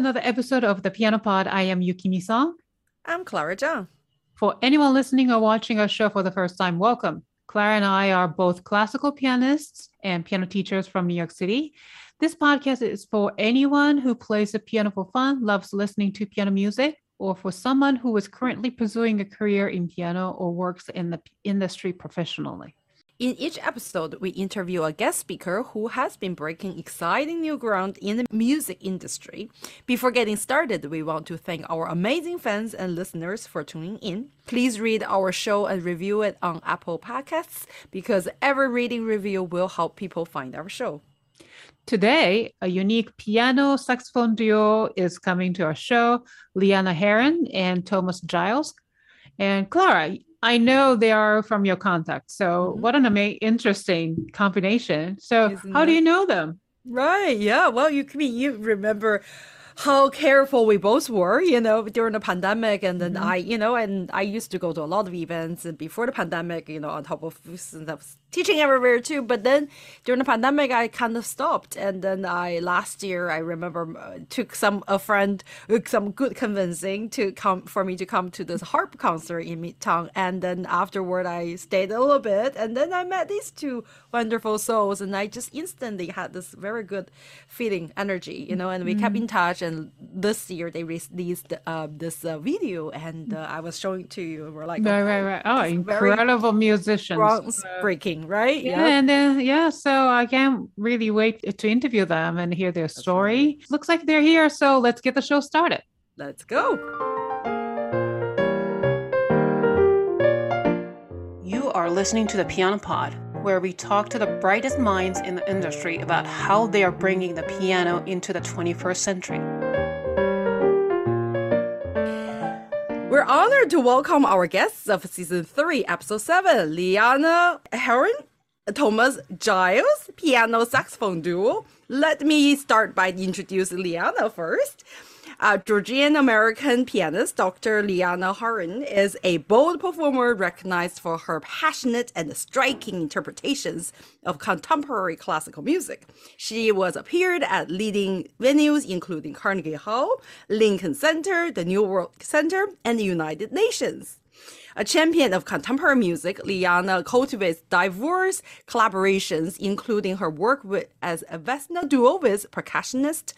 Another episode of the Piano Pod. I am Yukimi Song. I'm Clara Zhang. For anyone listening or watching our show for the first time, welcome. Clara and I are both classical pianists and piano teachers from New York City. This podcast is for anyone who plays the piano for fun, loves listening to piano music, or for someone who is currently pursuing a career in piano or works in the industry professionally. In each episode, we interview a guest speaker who has been breaking exciting new ground in the music industry. Before getting started, we want to thank our amazing fans and listeners for tuning in. Please read our show and review it on Apple Podcasts because every reading review will help people find our show. Today, a unique piano saxophone duo is coming to our show Liana Harron and Thomas Giles. And Clara, I know they are from your contact. So mm-hmm. what an amazing, interesting combination. So Isn't how that... do you know them? Right. Yeah. Well, you can you remember how careful we both were, you know, during the pandemic. And then mm-hmm. I, you know, and I used to go to a lot of events and before the pandemic, you know, on top of teaching everywhere too. But then during the pandemic, I kind of stopped. And then I last year, I remember uh, took some a friend uh, some good convincing to come for me to come to this harp concert in Midtown. And then afterward, I stayed a little bit, and then I met these two wonderful souls, and I just instantly had this very good feeling, energy, you know. And we mm-hmm. kept in touch. And this year they released uh, this uh, video, and uh, I was showing it to you. And we're like, right, oh, right, right. Oh, incredible musicians, groundbreaking right? Yeah, and then yeah, so I can't really wait to interview them and hear their story. Right. Looks like they're here, so let's get the show started. Let's go. You are listening to the Piano Pod, where we talk to the brightest minds in the industry about how they are bringing the piano into the 21st century. We're honored to welcome our guests of season three, episode seven, Liana Harron, Thomas Giles, piano saxophone duo. Let me start by introducing Liana first. Uh, Georgian American pianist Dr. Liana Harron is a bold performer recognized for her passionate and striking interpretations of contemporary classical music. She was appeared at leading venues including Carnegie Hall, Lincoln Center, the New World Center, and the United Nations. A champion of contemporary music, Liana cultivates diverse collaborations, including her work with as a Vesna duo with percussionist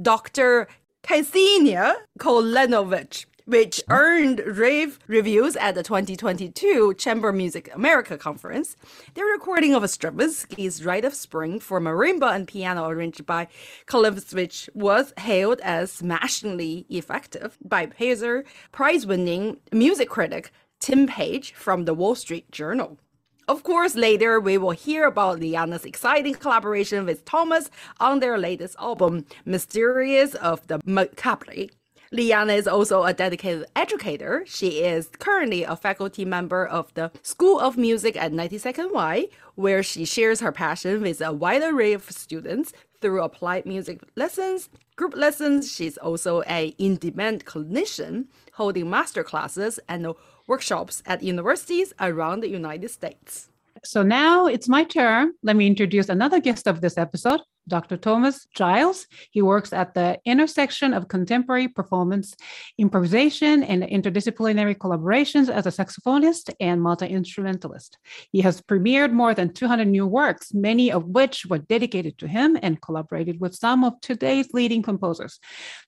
Dr. Ksenia Kolenovich, which earned rave reviews at the 2022 Chamber Music America conference. Their recording of Stravinsky's Rite of Spring for marimba and piano arranged by Kolenovich was hailed as smashingly effective by Pulitzer Prize-winning music critic Tim Page from the Wall Street Journal. Of course, later we will hear about Liana's exciting collaboration with Thomas on their latest album, Mysteries of the Macabre. Liana is also a dedicated educator. She is currently a faculty member of the School of Music at 92nd Y, where she shares her passion with a wide array of students through applied music lessons, group lessons. She's also a in-demand clinician, holding master classes and workshops at universities around the United States. So now it's my turn. Let me introduce another guest of this episode, Dr. Thomas Giles. He works at the intersection of contemporary performance, improvisation, and interdisciplinary collaborations as a saxophonist and multi instrumentalist. He has premiered more than 200 new works, many of which were dedicated to him and collaborated with some of today's leading composers.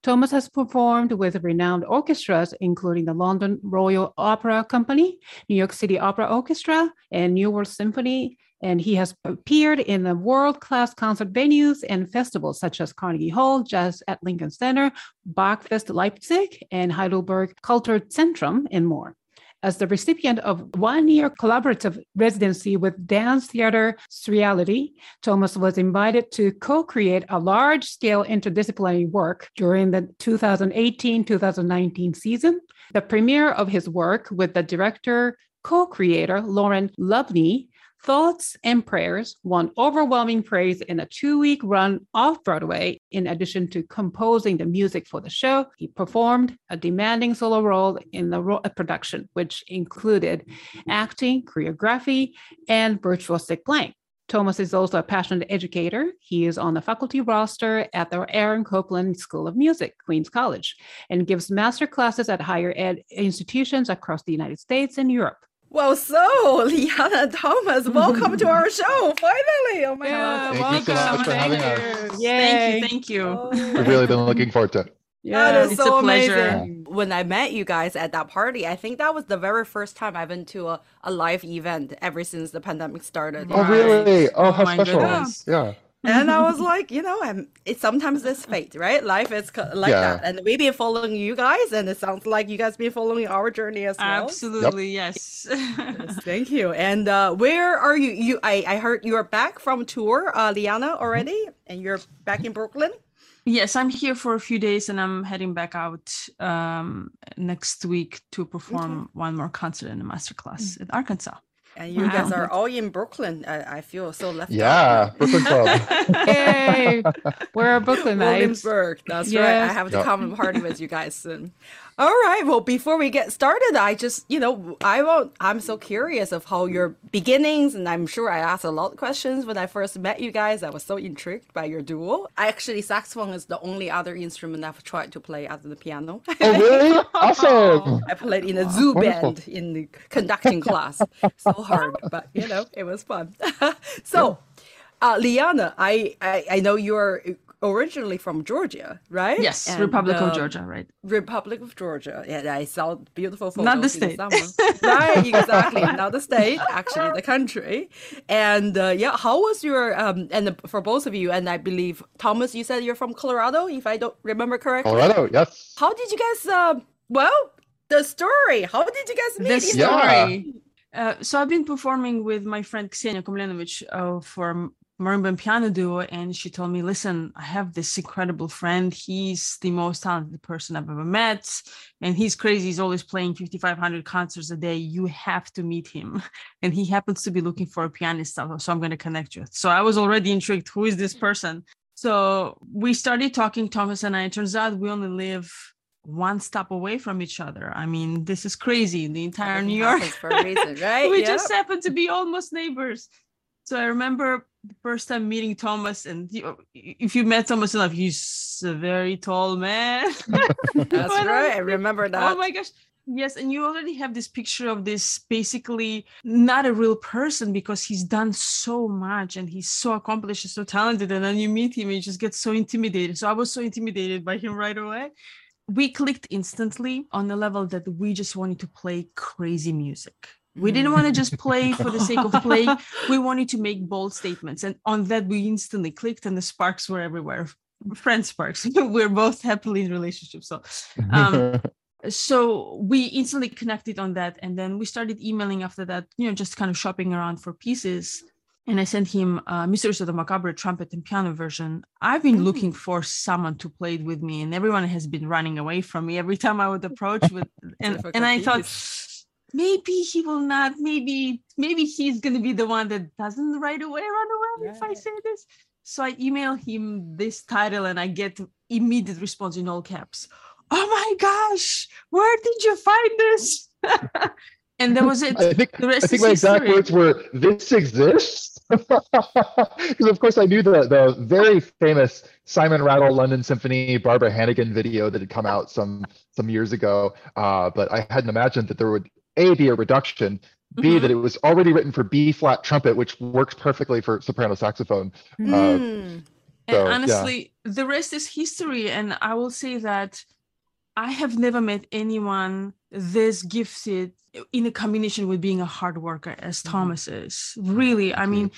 Thomas has performed with renowned orchestras, including the London Royal Opera Company, New York City Opera Orchestra, and New World Symphony and he has appeared in the world class concert venues and festivals such as Carnegie Hall, Jazz at Lincoln Center, Bachfest Leipzig, and Heidelberg Kulturzentrum, and more. As the recipient of one year collaborative residency with Dance Theater Reality, Thomas was invited to co create a large scale interdisciplinary work during the 2018 2019 season. The premiere of his work with the director co creator Lauren Lovney Thoughts and Prayers won overwhelming praise in a two week run off Broadway. In addition to composing the music for the show, he performed a demanding solo role in the ro- production, which included acting, choreography, and virtuosic playing. Thomas is also a passionate educator. He is on the faculty roster at the Aaron Copland School of Music, Queens College, and gives master classes at higher ed institutions across the United States and Europe. Well, so Liana Thomas, welcome to our show. Finally, oh my Yeah, god! Thank you so welcome. much for Thank having you. us. Yay. Thank you, thank you. Oh. We've really been looking forward to it. Yeah. That is It's so a pleasure. amazing. When I met you guys at that party, I think that was the very first time I've been to a, a live event ever since the pandemic started. Oh, Right. really? Oh, how oh my special. goodness. Yeah. And I was like, you know, I'm, it's sometimes it's fate, right? Life is co- like Yeah. that, and we've been following you guys, and it sounds like you guys been following our journey as well. Absolutely, yes. Yes, Thank you. And uh, where are you? You, I, I heard you are back from tour, uh, Liana, already, and you're back in Brooklyn. yes, I'm here for a few days and I'm heading back out um, next week to perform one more concert and a masterclass in Arkansas. And you guys are all in Brooklyn. I, I feel so left out. Yeah. Brooklyn Club. Yay. We're a Brooklynites. Williamsburg. That's right. I have to Yep. come and party with you guys soon. All right. Well, before we get started, I just, you know, I won't, I'm so curious of how your beginnings, and I'm sure I asked a lot of questions when I first met you guys. I was so intrigued by your duo. I Actually, saxophone is the only other instrument I've tried to play other than the piano. Oh, really? Awesome. I played in a zoo Wonderful. band in the conducting class. So hard, but you know, it was fun. so, uh, Liana, I, I I know you're originally from Georgia, right? yes, And, Republic uh, of Georgia, right? Republic of Georgia. Yeah, I saw beautiful photos. Not the in state. summer. right, exactly. Not the state, actually the country. And uh, yeah, how was your um? And for both of you, and I believe Thomas, you said you're from Colorado, if I don't remember correctly. Colorado. Yes. How did you guys? Uh, well, the story. How did you guys meet? The in story. Uh, so I've been performing with my friend Ksenia Komlenovich uh, for marimba piano duo, and she told me, "Listen, I have this incredible friend. He's the most talented person I've ever met, and he's crazy. He's always playing 5,500 concerts a day. You have to meet him." And he happens to be looking for a pianist, so I'm going to connect you. So I was already intrigued. Who is this person? So we started talking, Thomas and I. It turns out we only live one stop away from each other. I mean, this is crazy. The entire New York. for a reason, right? we Yeah. just happen to be almost neighbors. So I remember the first time meeting Thomas, and you, if you met Thomas enough, he's a very tall man. That's When I right. I remember that. Oh my gosh. Yes, and you already have this picture of this basically not a real person because he's done so much and he's so accomplished and so talented. And then you meet him and you just get so intimidated. So I was so intimidated by him right away. We clicked instantly on the level that we just wanted to play crazy music. We didn't want to just play for the sake of playing. We wanted to make bold statements. And on that, we instantly clicked and the sparks were everywhere. Friend sparks. We're both happily in relationships. So um, so we instantly connected on that and then we started emailing after that you know just kind of shopping around for pieces and i sent him uh, mysteries of the macabre trumpet and piano version i've been Mm. looking for someone to play it with me and everyone has been running away from me every time i would approach with and, and i thought. Maybe he will not maybe maybe he's going to be the one that doesn't right away run away if i say this. So i email him this title and i get immediate response in all caps. Oh my gosh where did you find this? And that was it. I think the rest I think is my exact history. words were "This exists," because of course I knew the the very famous Simon Rattle London Symphony Barbara Hannigan video that had come out some some years ago. Uh, but I hadn't imagined that there would a be a reduction, b Mhm. that it was already written for B flat trumpet, which works perfectly for soprano saxophone. Uh, Mm. And So, yeah. honestly, the rest is history. And I will say that I have never met anyone this gifted in a combination with being a hard worker as Mhm. Thomas is. Really, I mean,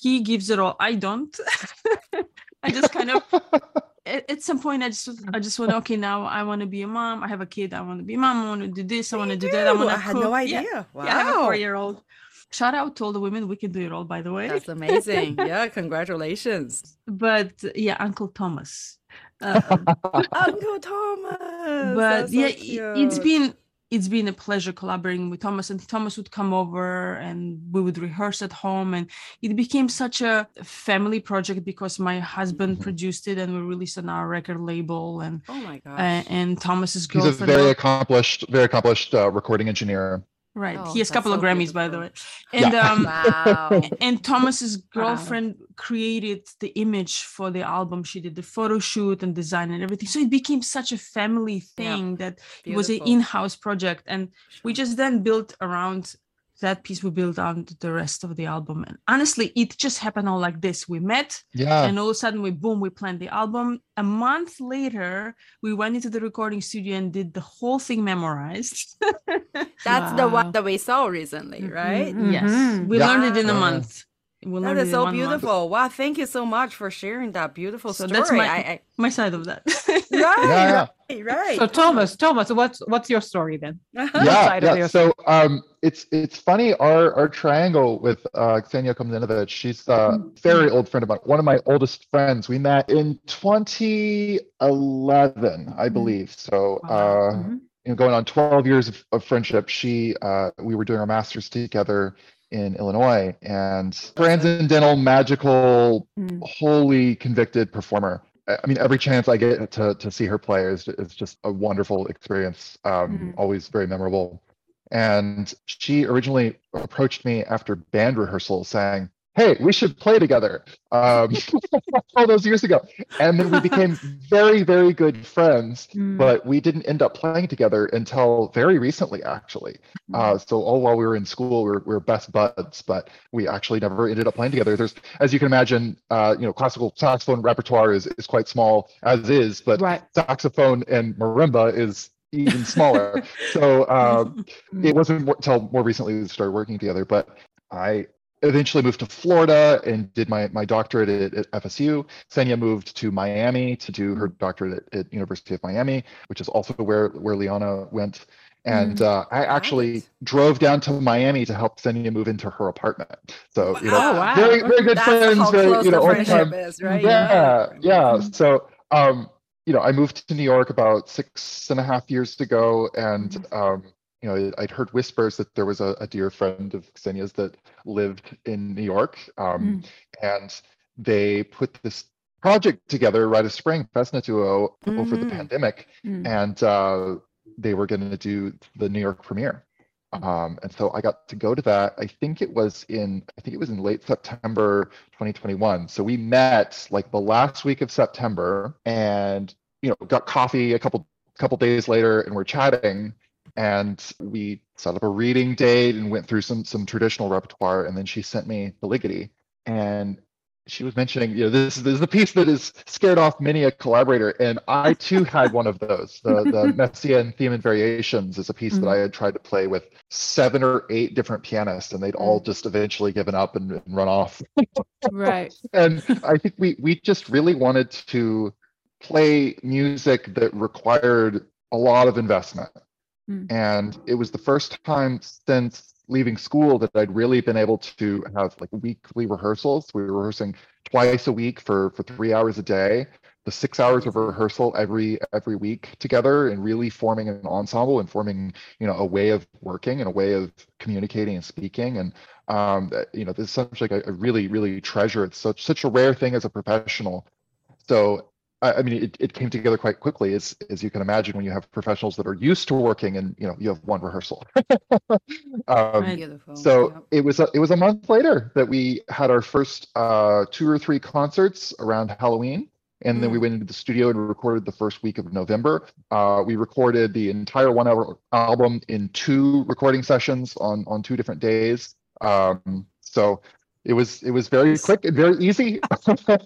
he gives it all. I don't. I just kind of at, at some point I just I just went, okay, now I want to be a mom. I have a kid, I want to be a mom, I want to do this, I want to do that. I want to I had no Yeah, idea. Wow. yeah, I have a four-year-old. Shout out to all the women. We can do it all, by the way. That's amazing. Yeah, congratulations. but yeah, Uncle Thomas. Uh, Uncle Thomas. but that's yeah, it's been it's been a pleasure collaborating with Thomas, and Thomas would come over and we would rehearse at home, and it became such a family project because my husband Mhm. produced it and we released on our record label, and Oh my gosh. uh, and Thomas's He's a very accomplished, very accomplished uh, recording engineer. Right. Oh, he has a couple of so Grammys, by the way. beautiful. And um wow. and Thomas's girlfriend created the image for the album. She did the photo shoot and design and everything. So it became such a family thing that it was an in-house project. And we just then built around that piece we built on the rest of the album. And honestly, it just happened all like this. We met Yeah. and all of a sudden we boom, we planned the album. A month later, we went into the recording studio and did the whole thing memorized. That's the one that we saw recently, right? Mhm. Yes. We Yeah. learned it in a month. We That learned is it in so one month. beautiful. Wow, thank you so much for sharing that beautiful So story. that's my- I, My side of that. Right, Yeah, right, right. So Thomas, Thomas, what's what's your story then? Uh-huh. yeah, yeah. your So um, it's it's funny. Our our triangle with uh, Ksenia Komnenovich. She's a very old friend of mine. One of my oldest friends. We met in 2011, I believe. So uh, Mhm. you know, going on 12 years of, of friendship. She uh, we were doing our masters together in Illinois, and transcendental, magical, Mm. wholly convicted performer. I mean, every chance I get to to see her play is is just a wonderful experience. Um, Mhm. Always very memorable. And she originally approached me after band rehearsal, saying, "Hey, we should play together." Um, all those years ago, and then we became very, very good friends. Mm. But we didn't end up playing together until very recently, actually. Uh, so all while we were in school, we were, we were best buds, but we actually never ended up playing together. There's, as you can imagine, uh, you know, classical saxophone repertoire is, is quite small as is, but right. saxophone and marimba is even smaller. so uh, it wasn't until more recently we started working together. But I eventually moved to Florida and did my, my doctorate at, at FSU. Senya moved to Miami to do her doctorate at, at University of Miami, which is also where where Liana went. And uh, I actually Nice. drove down to Miami to help Senya move into her apartment. So you know, Oh, wow. very very good That's friends. how very, close you know, the old friendship time- is, right? yeah, yeah. Mhm. So, um, you know, I moved to New York about six and a half years ago, and Mhm. um, you know, I'd heard whispers that there was a, a dear friend of Xenia's that lived in New York, um, and they put this project together, Rite of Spring, Vesna Duo, over the Mhm. pandemic, Mm. and uh, they were going to do the New York premiere. Um, and so I got to go to that. I think it was in, I think it was in late September 2021. So we met like the last week of September, and you know, got coffee a couple couple days later, and we're chatting, and we set up a reading date and went through some some traditional repertoire, and then she sent me the Ligeti, and she was mentioning, you know, this, this is the piece that has scared off many a collaborator, and I too had one of those. The the Messiaen theme and variations is a piece that I had mm-hmm. tried to play with seven or eight different pianists, and they'd all mm. just eventually given up and, and run off. Right. and I think we we just really wanted to play music that required a lot of investment. Mm. And it was the first time since leaving school that I'd really been able to have like weekly rehearsals. We were rehearsing twice a week for for three hours a day. The six hours of rehearsal every every week together, and really forming an ensemble and forming you know a way of working and a way of communicating and speaking. And um, you know, this is such like I, I really really treasure. It's such such a rare thing as a professional. So I, I mean, it, it came together quite quickly, as as you can imagine, when you have professionals that are used to working and you know you have one rehearsal. um, so Yep. it was a, it was a month later that we had our first uh, two or three concerts around Halloween, and then we went into the studio and recorded the first week of November. Uh, we recorded the entire one hour album in two recording sessions on on two different days. Um, so it was it was very quick and very easy.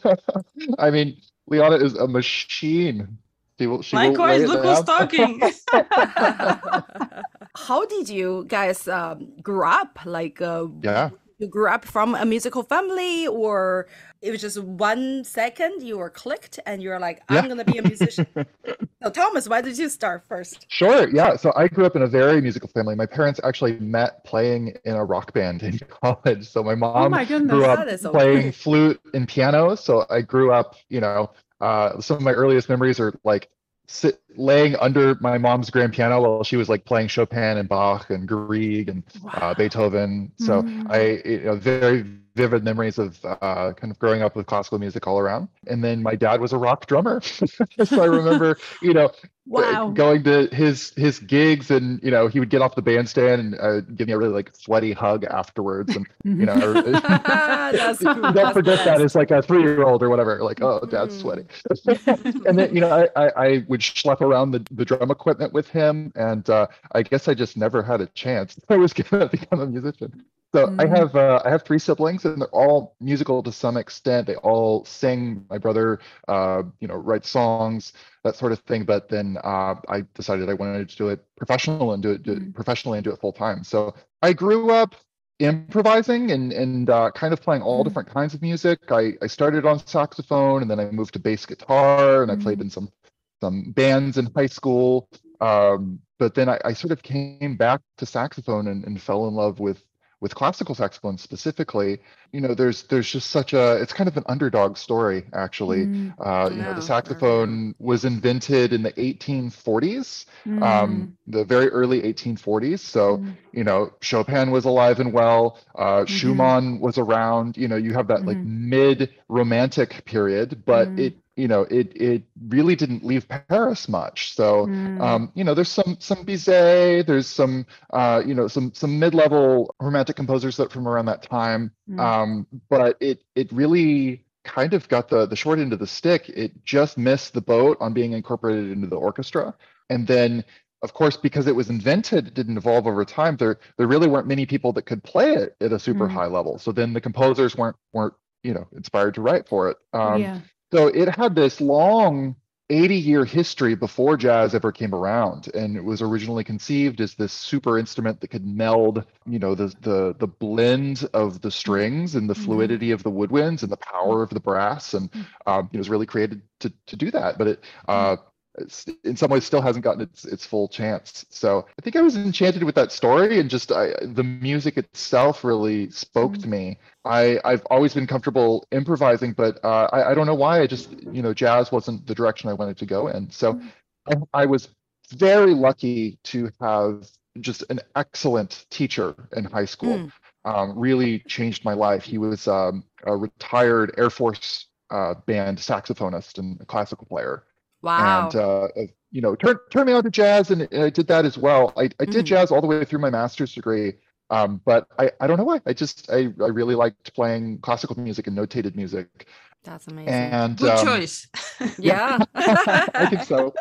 I mean, Liana is a machine. She will, she will Likewise, lay look who's talking. How did you guys um, grow up? Like, uh, Yeah. You grew up from a musical family, or it was just one second you were clicked and you're like, I'm Yeah. gonna be a musician. so, Thomas, why did you start first? Sure. Yeah. So I grew up in a very musical family. My parents actually met playing in a rock band in college. So my Oh mom my goodness. grew up That is so playing flute and piano. So I grew up, you know, uh, some of my earliest memories are like sit laying under my mom's grand piano while she was like playing Chopin and Bach and Grieg and uh, Beethoven. So Mm. I, you know, very vivid memories of uh, kind of growing up with classical music all around. And then my dad was a rock drummer, so I remember, you know, Wow. going to his his gigs and you know he would get off the bandstand and uh, give me a really like sweaty hug afterwards and you know That's cool. don't forget that as like a three year old or whatever like oh dad's sweaty and then you know I, I I would schlep around the, the drum equipment with him and uh, I guess I just never had a chance I was gonna become a musician so I Mm. have uh, I have three siblings and they're all musical to some extent they all sing my brother uh, you know writes songs that sort of thing. But then uh, I decided I wanted to do it professional and do it, do it Mhm. professionally and do it full time. So I grew up improvising and and uh, kind of playing all Mhm. different kinds of music. I, I started on saxophone and then I moved to bass guitar and I played Mhm. in some some bands in high school. Um, but then I, I sort of came back to saxophone and, and fell in love with with classical saxophone specifically. You know, there's there's just such a it's kind of an underdog story actually. Mm, Uh, you know, the saxophone was invented in the 1840s, mm, um, the very early 1840s. So, mm, you know, Chopin was alive and well. Uh, Mhm. Schumann was around. You know, you have that like Mhm. mid-romantic period, but Mhm. it, you know, it it really didn't leave Paris much. So, mm, um, you know, there's some some Bizet, there's some, uh, you know, some some mid-level romantic composers that from around that time. mm, Um, but it it really kind of got the the short end of the stick. It just missed the boat on being incorporated into the orchestra, and then. Of course, because it was invented, it didn't evolve over time. There, there really weren't many people that could play it at a super Mm. high level. So then the composers weren't weren't you know inspired to write for it. Um, yeah. so it had this long 80 year history before jazz ever came around. And it was originally conceived as this super instrument that could meld, you know, the the the blend of the strings and the Mhm. fluidity of the woodwinds and the power of the brass. And Mm. um, it was really created to to do that. But it uh in some ways still hasn't gotten its its full chance. So I think I was enchanted with that story and just I, the music itself really spoke Mm. to me. I I've always been comfortable improvising, but uh, I I don't know why. I just you know jazz wasn't the direction I wanted to go in. So Mm. I, I was very lucky to have just an excellent teacher in high school. Mm. Um, really changed my life. He was um, a retired Air Force uh, band saxophonist and a classical player Wow. and uh, you know turn turn me on to jazz and, and i did that as well i, I did Mhm. jazz all the way through my master's degree um, but I, I don't know why i just I, I really liked playing classical music and notated music That's amazing. and Good um, choice. yeah. i think so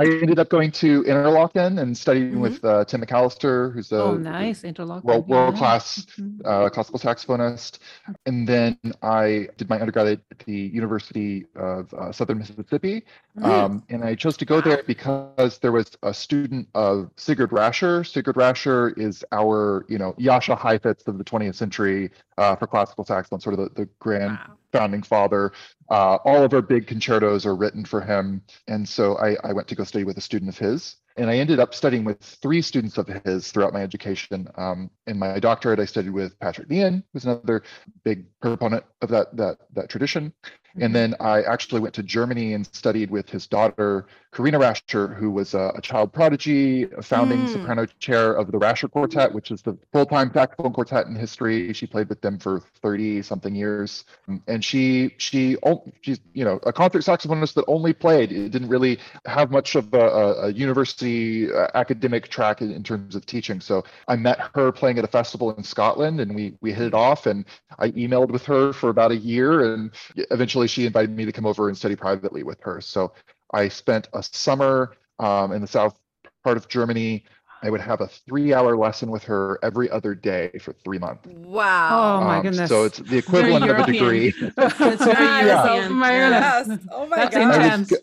i ended up going to interlochen and studying Mhm. with uh, tim mcallister who's a oh, nice. Interlock. world, world class Mhm. uh, classical saxophonist. And then I did my undergraduate at the University of uh, Southern Mississippi. Um, and I chose to go there because there was a student of Sigurd Rascher. Sigurd Rascher is our, you know, Jascha Heifetz of the 20th century uh, for classical saxophone, sort of the, the grand Wow. founding father. Uh, all of our big concertos are written for him. And so I, I went to go study with a student of his. And I ended up studying with three students of his throughout my education. Um, in my doctorate, I studied with Patrick Meehan, who's another big proponent of that that that tradition. And then I actually went to Germany and studied with his daughter, Carina Rascher, who was a, a child prodigy, a founding Mm. soprano chair of the Rascher Quartet, which is the full-time saxophone quartet in history. She played with them for 30 something years. Um, And she she she's you know a concert saxophonist that only played. It didn't really have much of a, a, a university uh, academic track in, in terms of teaching. So I met her playing at a festival in Scotland, and we we hit it off. And I emailed with her for about a year, and eventually she invited me to come over and study privately with her. So I spent a summer um, in the south part of Germany. I would have a three-hour lesson with her every other day for three months. Wow. Oh my Um, goodness. So it's the equivalent of a degree. That's very Yes, European. oh my yes. goodness. Oh my That's god. I would, go,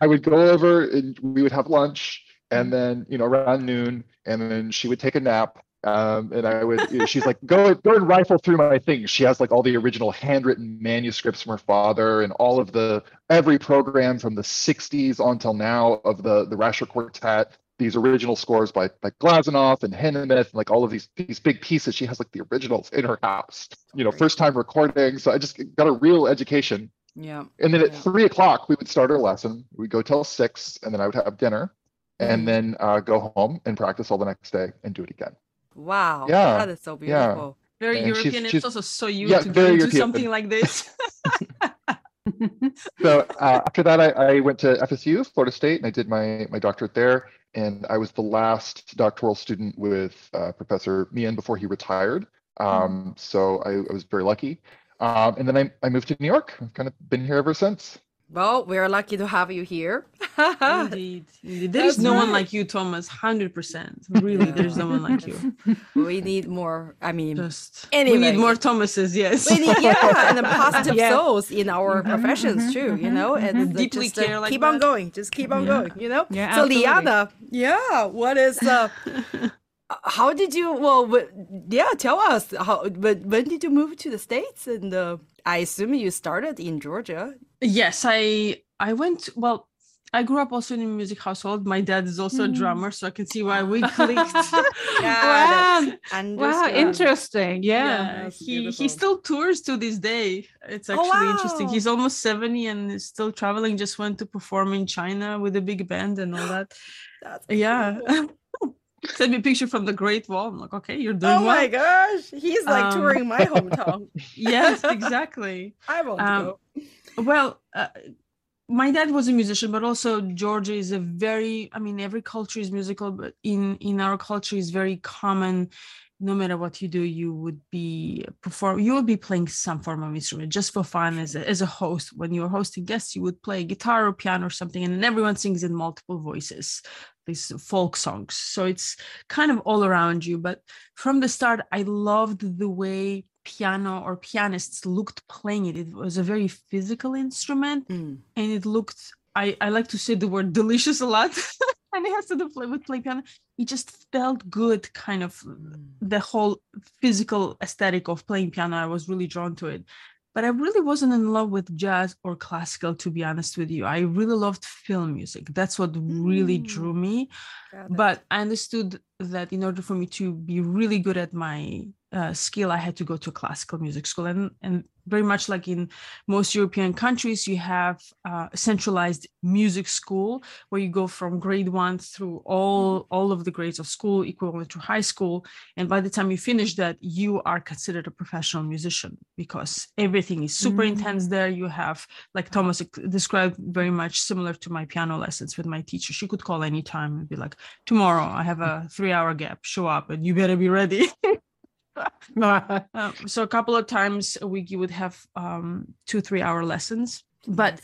I would go over and we would have lunch and then, you know, around noon and then she would take a nap. Um, and I would, you know, she's like, go, go and rifle through my things. She has like all the original handwritten manuscripts from her father and all of the, every program from the 60s until now of the, the Rascher Quartet, these original scores by, by Glazunov and Hindemith, like all of these, these big pieces. She has like the originals in her house, you know, first time recording. So I just got a real education Yeah. And then at Yeah. three o'clock, we would start our lesson. We'd go till six, and then I would have dinner, Mm. and then uh, go home and practice all the next day and do it again. Wow. Yeah, That is so yeah. beautiful. Very And European. she's- it's also so you yeah, to very go into European. something like this. So uh, after that, I, I went to FSU, Florida State, and I did my my doctorate there. And I was the last doctoral student with uh, Professor Meehan before he retired. Um, so I, I was very lucky. Um, and then I, I moved to New York. I've kind of been here ever since. Well, we're lucky to have you here. indeed, indeed. There is That's no one like you, Thomas. Hundred percent. Really, there's no one like you. we need more. I mean, Just Anyway. we need more Thomases. Yes. we need, yeah, and the positive Yeah. souls in our Mhm, professions mhm, too. You mhm, know, and mhm. the- Deeply just, uh, care like keep on going. Just keep on Yeah. going. You know. Yeah, so absolutely. Liana, yeah, what is uh, how did you? Well, wh- yeah, tell us how. When, when did you move to the states? And uh, I assume you started in Georgia. Yes, I I went well. I grew up also in a music household. My dad is also a Mm. drummer, so I can see why we clicked. wow. And Wow, interesting. Yeah. yeah, he he still tours to this day. It's Oh, actually interesting. He's almost 70 and is still traveling. Just went to perform in China with a big band and all that. That's Yeah. Send me a picture from the Great Wall. I'm like, okay, you're doing well. Oh well. my gosh, he's like Um, touring my hometown. Yes, exactly. I want to um, go. Well, uh, my dad was a musician, but also Georgia is a very, I mean, every culture is musical, but in in our culture is very common. No matter what you do, you would be perform. You would be playing some form of instrument just for fun as a, as a host. When you're hosting guests, you would play guitar or piano or something, and then everyone sings in multiple voices, these folk songs. So it's kind of all around you. But from the start, I loved the way piano or pianists looked playing it. It was a very physical instrument Mm. and it looked I, I like to say the word delicious a lot. and it has to do play with play piano. It just felt good, kind of the whole physical aesthetic of playing piano. I was really drawn to it. But I really wasn't in love with jazz or classical, to be honest with you. I really loved film music. That's what really Mm. drew me but I understood that in order for me to be really good at my uh, skill, I had to go to a classical music school, and and very much like in most European countries, you have uh, a centralized music school where you go from grade one through all all of the grades of school, equivalent to high school, and by the time you finish that, you are considered a professional musician because everything is super Mm. intense there. You have like Thomas described very much similar to my piano lessons with my teacher. She could call anytime and be like, tomorrow I have a three hour gap, show up and you better be ready. Um, so a couple of times a week you would have um, two, three hour lessons. But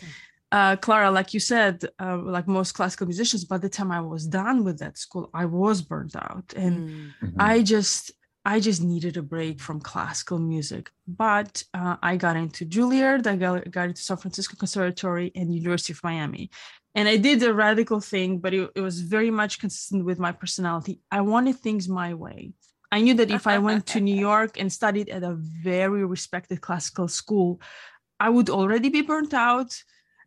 uh, Clara, like you said, uh, like most classical musicians, by the time I was done with that school, I was burnt out. And Mm. I just I just needed a break from classical music. But uh, I got into Juilliard, I got, got into San Francisco Conservatory and University of Miami. And I did a radical thing, but it, it was very much consistent with my personality. I wanted things my way. I knew that if I went to New York and studied at a very respected classical school, I would already be burnt out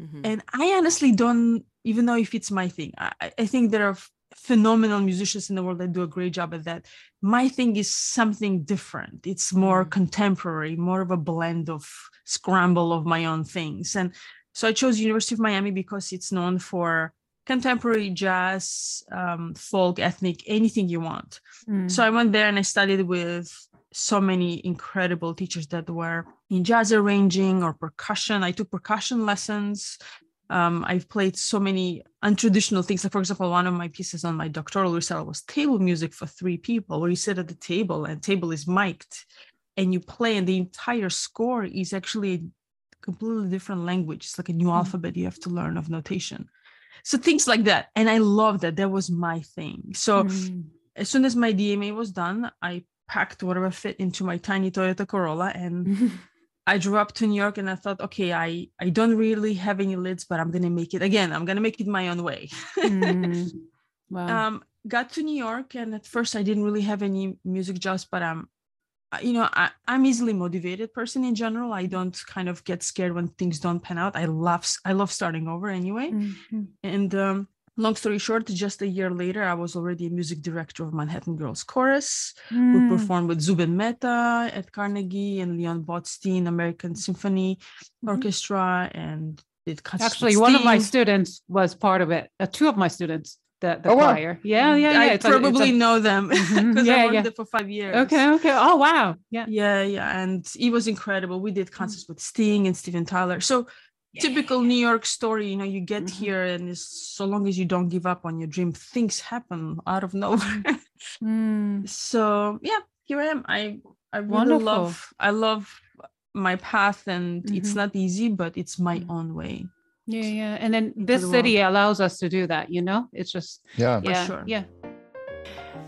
Mhm. and i honestly don't even know if it's my thing i, I- think there are phenomenal musicians in the world that do a great job at that my thing is something different it's more Mm. contemporary more of a blend of scramble of my own things and so i chose university of miami because it's known for contemporary jazz um, folk ethnic anything you want Mm. so I went there and I studied with so many incredible teachers that were in jazz arranging or percussion. I took percussion lessons. Um, I've played so many untraditional things. Like, for example, one of my pieces on my doctoral recital was table music for three people, where you sit at the table and table is mic'd and you play, and the entire score is actually a completely different language. It's like a new Mm. alphabet you have to learn of notation. So things like that. And I love that. That was my thing. So Mm. as soon as my DMA was done, I packed whatever fit into my tiny Toyota Corolla and I drove up to New York and I thought, okay, I, I don't really have any lids, but I'm gonna make it again. I'm gonna make it my own way. Mm. Wow. um, got to New York and at first I didn't really have any music jobs, but um, I- you know, I, I'm easily motivated person in general. I don't kind of get scared when things don't pan out. I love I love starting over anyway Mhm. and um, long story short, just a year later, I was already a music director of Manhattan Girls Chorus. We Mm. performed with Zubin Mehta at Carnegie and Leon Botstein American Symphony Mhm. Orchestra and did Actually, one of my students was part of it. Uh, two of my students, the, the Oh, wow. choir. Yeah, yeah, yeah. I It's a- it's a- probably know them because Mhm. Yeah, I worked yeah. there for five years. Okay, okay. Oh, wow. Yeah. Yeah, yeah, and it was incredible. We did concerts with Sting and Steven Tyler. So typical New York story, you know, you get Mhm. here and it's, so long as you don't give up on your dream, things happen out of nowhere. Mm. so yeah, here I am. I I really Wonderful. love I love my path and it's Mhm. not easy, but it's my Mhm. own way. Yeah, yeah. And then this the city allows us to do that, you know? It's just, Yeah. For yeah, sure. yeah.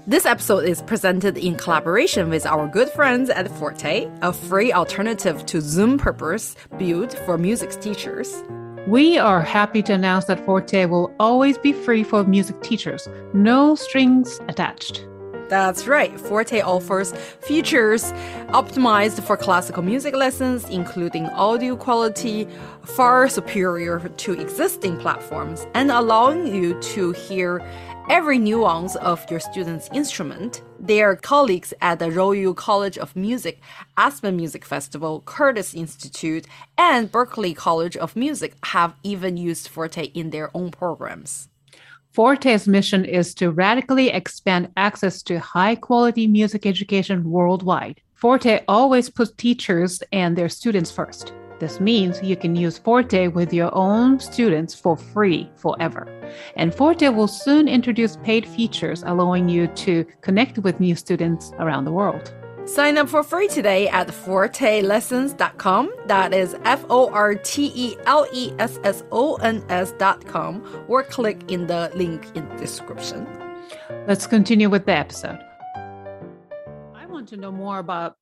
This episode is presented in collaboration with our good friends at Forte, a free alternative to Zoom Purpose built for music teachers. We are happy to announce that Forte will always be free for music teachers, no strings attached. That's right. Forte offers features optimized for classical music lessons, including audio quality far superior to existing platforms and allowing you to hear every nuance of your student's instrument. Their colleagues at the Royal College of Music, Aspen Music Festival, Curtis Institute, and Berklee College of Music have even used Forte in their own programs. Forte's mission is to radically expand access to high quality music education worldwide. Forte always puts teachers and their students first. This means you can use Forte with your own students for free forever. And Forte will soon introduce paid features allowing you to connect with new students around the world. Sign up for free today at fortelessons.com. That is F O R T E L E S S O N S.com or click in the link in the description. Let's continue with the episode. I want to know more about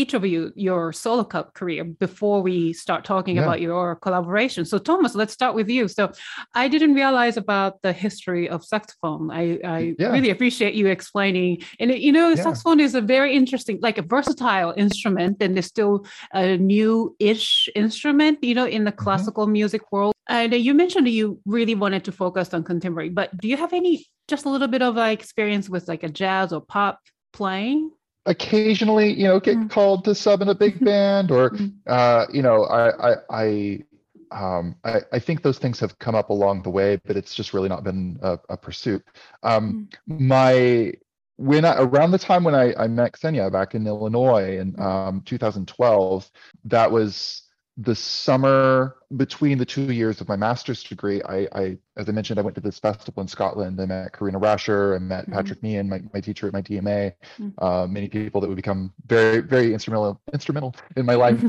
each of you, your solo cup career, before we start talking Yeah. about your collaboration. So, Thomas, let's start with you. So, I didn't realize about the history of saxophone. I, I Yeah. really appreciate you explaining. And you know, Yeah. saxophone is a very interesting, like a versatile instrument, and it's still a new-ish instrument. You know, in the Mm-hmm. classical music world. And you mentioned that you really wanted to focus on contemporary, but do you have any just a little bit of like experience with like a jazz or pop playing? Occasionally, you know, get Mm. called to sub in a big band, or Mm. uh, you know, I, I, I, um, I, I think those things have come up along the way, but it's just really not been a, a pursuit. Um, my when I, around the time when I, I met Xenia back in Illinois in um, 2012, that was the summer between the two years of my master's degree. I, I as I mentioned, I went to this festival in Scotland. I met Carina Rascher. I met Mhm. Patrick Meehan, my, my teacher at my DMA. Mm. Uh, many people that would become very, very instrumental instrumental in my life.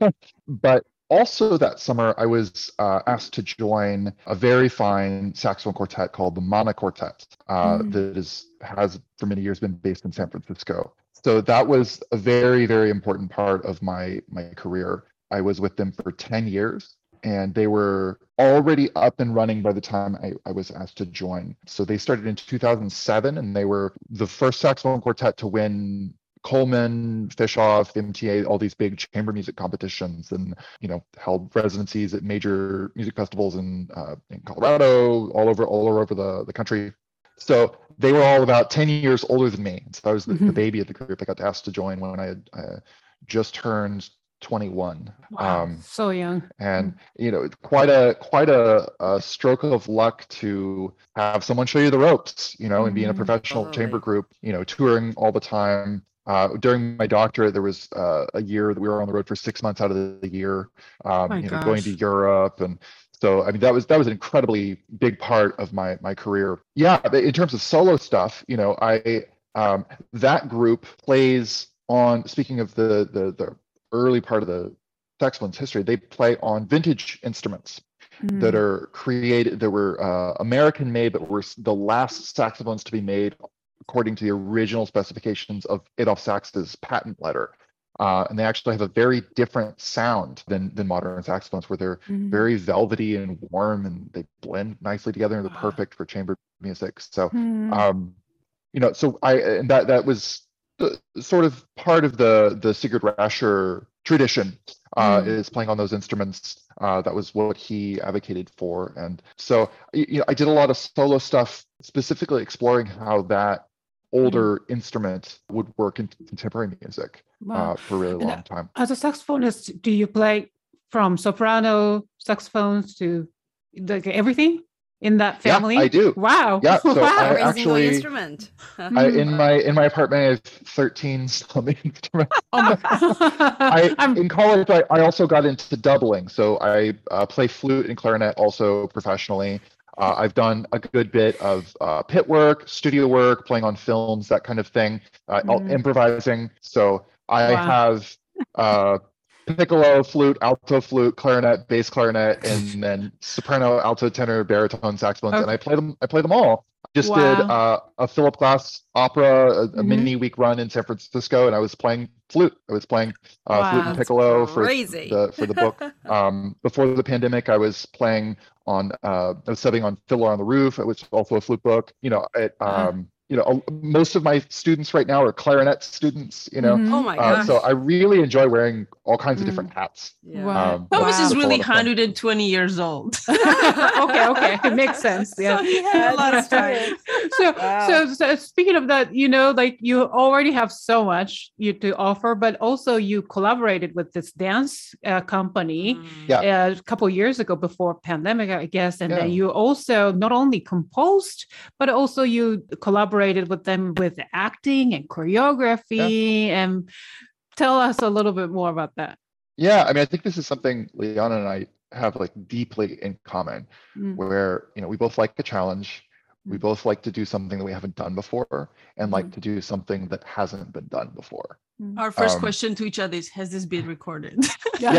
but also that summer, I was uh, asked to join a very fine saxophone quartet called the Mana Quartet uh, Mm. that is has for many years been based in San Francisco. So that was a very, very important part of my my career. I was with them for 10 years and they were already up and running by the time I, I was asked to join. So they started in 2007 and they were the first saxophone quartet to win Coleman, Fischoff, MTA, all these big chamber music competitions, and you know held residencies at major music festivals in uh, in Colorado, all over all over the the country. So they were all about 10 years older than me. So I was the, the Mhm. baby of the group. I got asked to join when I had uh, just turned 21. Wow, Um, so young. and you know quite a quite a, a stroke of luck to have someone show you the ropes you know and be in a Mhm. professional Totally. chamber group you know touring all the time uh, during my doctorate there was uh, a year that we were on the road for six months out of the year um, My you know going to europe and so i mean that was that was an incredibly big part of my my career yeah but in terms of solo stuff you know i um, that group plays on speaking of the the the early part of the saxophone's history they play on vintage instruments that Mm. are created that were uh, American made, but were the last saxophones to be made according to the original specifications of Adolphe Sax's patent letter. Uh, and they actually have a very different sound than than modern saxophones, where they're Mhm. very velvety and warm, and they blend nicely together, and they're Wow. perfect for chamber music. So Mm. um you know so i and that that was sort of part of the the sigurd Rascher tradition uh, Mm. is playing on those instruments. Uh, that was what he advocated for, and so you know, I did a lot of solo stuff, specifically exploring how that older instrument would work in contemporary music Wow. uh, for a really And, long time. As a saxophonist, do you play from soprano saxophones to like everything in that family? Yeah. I do. Wow. Yeah, so wow. I Every actually- instrument. I, in my in my apartment, I have 13 strumming instruments. oh I, I'm in college, I, I also got into doubling. So I uh, play flute and clarinet also professionally. Uh, I've done a good bit of uh, pit work, studio work, playing on films, that kind of thing, uh, Mm. improvising. So I Wow. have uh, piccolo, flute, alto flute, clarinet, bass clarinet, and then soprano, alto, tenor, baritone, saxophones, and I play them. I play them all. Just did uh, a Philip Glass opera, a, a Mhm. mini week run in San Francisco, and I was playing flute. I was playing uh, flute and piccolo for the for the book. Um, before the pandemic, I was playing on uh, I was subbing on Fiddler on the Roof, which is also a flute book. You know, it, Uh-huh. um, you know, a- most of my students right now are clarinet students. You know, Mhm. oh my uh, so I really enjoy wearing all kinds of Mm. different hats. yeah. Wow. Um, Thomas Wow. is really lot of fun. 120 years old. okay, okay. It makes sense. Yeah. So he had a lot of time. so, Wow. so so speaking of that you know like you already have so much you to offer but also you collaborated with this dance uh, company Mm. Yeah. uh, a couple years ago before pandemic i guess and then you also not only composed but also you collaborated with them with acting and choreography and tell us a little bit more about that Yeah, I mean, I think this is something Liana and I have like deeply in common, Mm. where you know we both like a challenge. We Mm. both like to do something that we haven't done before, and like Mm. to do something that hasn't been done before. Our first Um, question to each other is Has this been recorded? Yeah.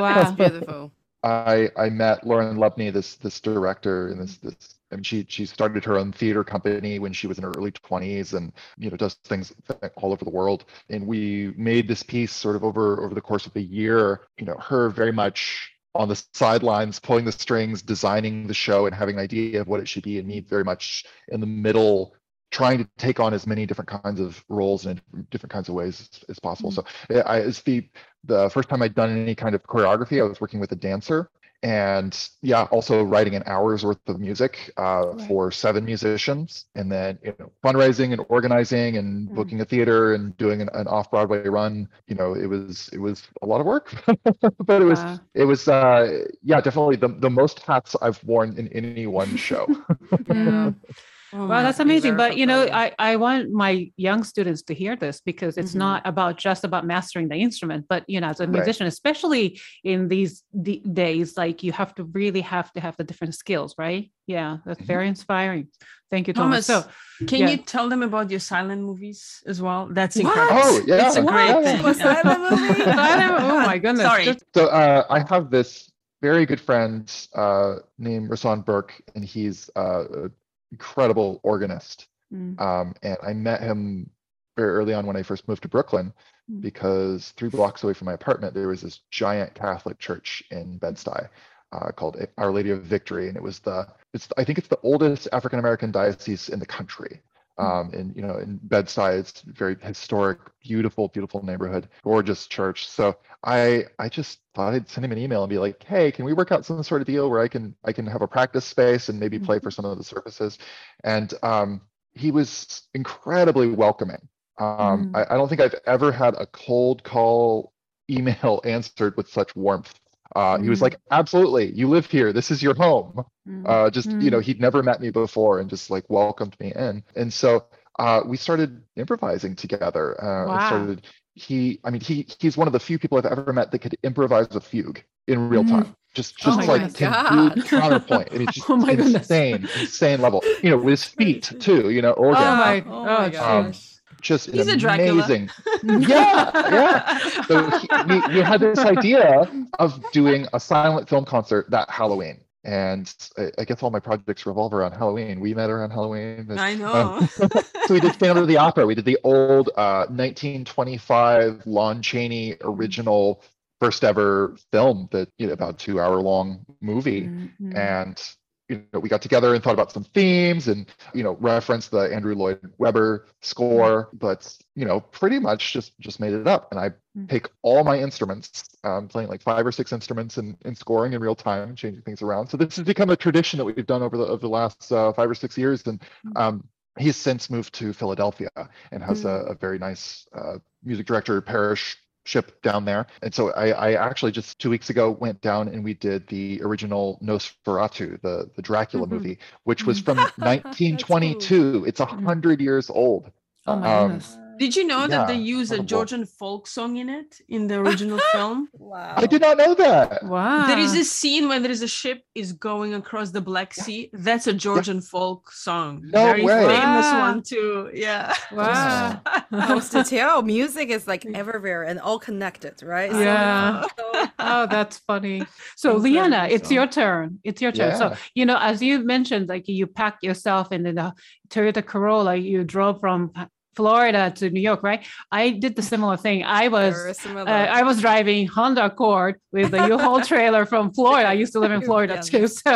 wow That's beautiful. I I met Lauren Lubney, this this director, and this this I mean she she started her own theater company when she was in her early 20s and you know does things all over the world. And we made this piece sort of over over the course of a year, you know, her very much on the sidelines, pulling the strings, designing the show and having an idea of what it should be, and me very much in the middle trying to take on as many different kinds of roles and different kinds of ways as, as possible. Mm-hmm. So yeah, I, it's the the first time I'd done any kind of choreography. I was working with a dancer, and yeah, also writing an hour's worth of music uh, Right. for seven musicians, and then you know fundraising and organizing and Mm. booking a theater and doing an, an off Broadway run. You know, it was it was a lot of work, but it was Wow. it was uh, yeah definitely the the most hats I've worn in any one show. Yeah. Oh, Wow, that's amazing. But you know. I, I want my young students to hear this because it's Mhm. not about just about mastering the instrument, but you know, as a Right. musician, especially in these d- days, like you have to really have to have the different skills, right? Yeah, that's Mhm. very inspiring. Thank you, Thomas. Thomas, So, can yeah. you tell them about your silent movies as well? That's What? incredible. Oh, yeah. It's a great What? thing. Silent movie? oh my goodness. Sorry. just- So uh, I have this very good friend uh, named Rasan Burke, and he's uh, an incredible organist. Mm, Um, and I met him very early on when I first moved to Brooklyn, Mm. because three blocks away from my apartment there was this giant Catholic church in Bed-Stuy uh, called Our Lady of Victory, and it was the it's I think it's the oldest African American diocese in the country. Um, and you know, in Bed-Stuy, it's very historic, beautiful, beautiful neighborhood, gorgeous church. So I I just thought I'd send him an email and be like, hey, can we work out some sort of deal where I can I can have a practice space and maybe play for some of the services? And um, he was incredibly welcoming. Um, Mm. I, I don't think I've ever had a cold call email answered with such warmth. Uh, He was Mm. like, absolutely, you live here. This is your home mm, uh, just you know Mm. he'd never met me before and just like welcomed me in and so uh, we started improvising together uh, Wow. started he i mean he he's one of the few people i've ever met that could improvise a fugue in real Mhm. time just Oh just my like goodness. can God. do counterpoint I mean, just Oh my goodness. insane insane level you know with his feet too you know organ Oh my- oh oh, my geez. gosh. Just He's an amazing yeah yeah so he, we, we had this idea of doing a silent film concert that Halloween. And I, guess all my projects revolve around Halloween. We met around Halloween. I um, know. so we did Phantom of the Opera. We did the old uh, 1925 Lon Chaney original first ever film that you know about two hour long movie Mm, mm. and you know we got together and thought about some themes and you know referenced the andrew lloyd webber score but you know pretty much just just made it up and i Mm. take all my instruments, um, playing like five or six instruments and, and scoring in real time, changing things around. So this has become a tradition that we've done over the over the last uh, five or six years. And Mm. um, he's since moved to Philadelphia and has a, a very nice uh, music director parish ship down there. And so I, I actually just two weeks ago went down and we did the original Nosferatu, the the Dracula Mhm. movie, which was from That's 1922. It's a Mm. hundred years old. Oh my Um, goodness. Did you know that they Yeah, use a. Georgian folk song in it in the original film? Wow. I did not know that. Wow. There is a scene when there is a ship is going across the Black Sea. That's a Georgian folk song. No Very way. famous Wow. one too. Yeah. Wow. Those detail. Music is like everywhere and all connected, right? So- Yeah. so- oh, that's funny. So, Incredible Liana, it's your turn. It's your turn. So, you know, as you mentioned, like you packed yourself in the Toyota Corolla, you drove from Florida to New York, right? I did the similar thing. I was uh, I was driving Honda Accord with a U-Haul trailer from Florida. I used to live in Florida Yeah. too. So,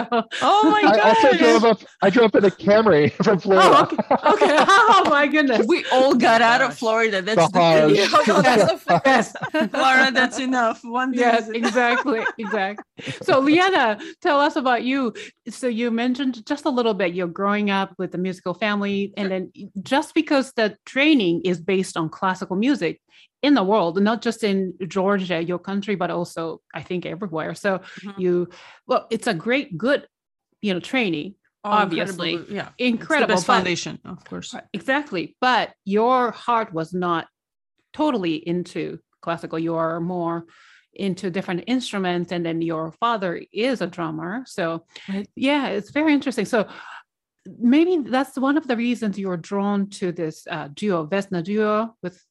Oh my god! I also god. drove up. I drove up in a Camry from Florida. okay. okay. Oh my goodness. We all got out of Florida. That's the Gosh. thing. Yeah, that's so funny. Yes. Florida, that's enough. One yes visit. exactly exactly so liana tell us about you so you mentioned just a little bit you're growing up with a musical family and then just because the training is based on classical music in the world not just in georgia your country but also i think everywhere so Mhm. you well it's a great good you know training Oh, obviously. incredible. yeah. incredible best but- foundation, of course. Exactly. But your heart was not totally into classical. You are more into different instruments. And then your father is a drummer. So, Right. yeah, it's very interesting. So, maybe that's one of the reasons you're drawn to this uh, duo, Vesna duo. With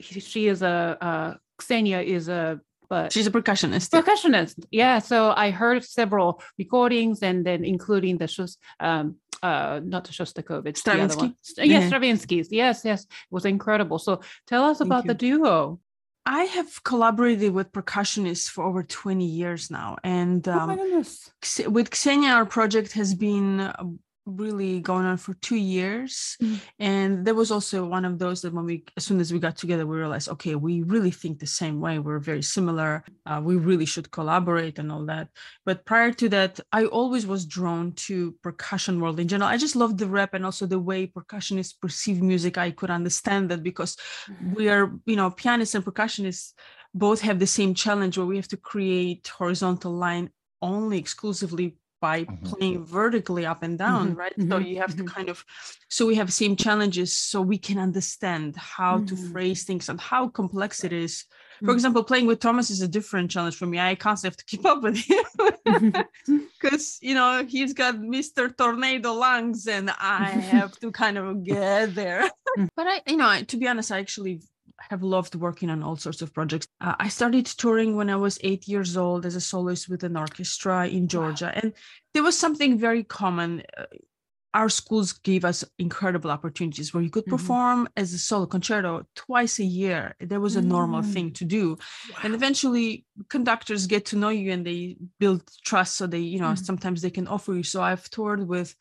she is a uh, Xenia is a but She's a percussionist. percussionist yeah so i heard several recordings and then including the Shos- um uh not the shostakovich the. Stravinsky? yes Yeah. stravinsky's yes yes it was incredible so tell us Thank about the duo I have collaborated with percussionists for over 20 years now. And oh my um, goodness with Xenia, our project has been uh, really going on for two years. Mm. And there was also one of those that when we, as soon as we got together, we realized, okay, we really think the same way. We're very similar. Uh, we really should collaborate and all that. But prior to that, I always was drawn to percussion world in general. I just loved the rap and also the way percussionists perceive music. I could understand that because we are, you know, pianists and percussionists both have the same challenge where we have to create horizontal line only exclusively by Mhm. playing vertically up and down, Mhm, right? So mhm, you have to mhm. kind of, so we have same challenges, so we can understand how to Mhm. phrase things and how complex it is. For Mhm. example, playing with Thomas is a different challenge for me. I constantly have to keep up with him because you know he's got Mr. Tornado lungs, and I have to kind of get there. but I, you know, I, to be honest, I actually have loved working on all sorts of projects. Uh, I started touring when I was eight years old as a soloist with an orchestra in Georgia, and there was something very common. Uh, our schools gave us incredible opportunities where you could Mhm. perform as a solo concerto twice a year. There was a normal Mm. thing to do and eventually conductors get to know you and they build trust so they you know Mhm. sometimes they can offer you so i've toured with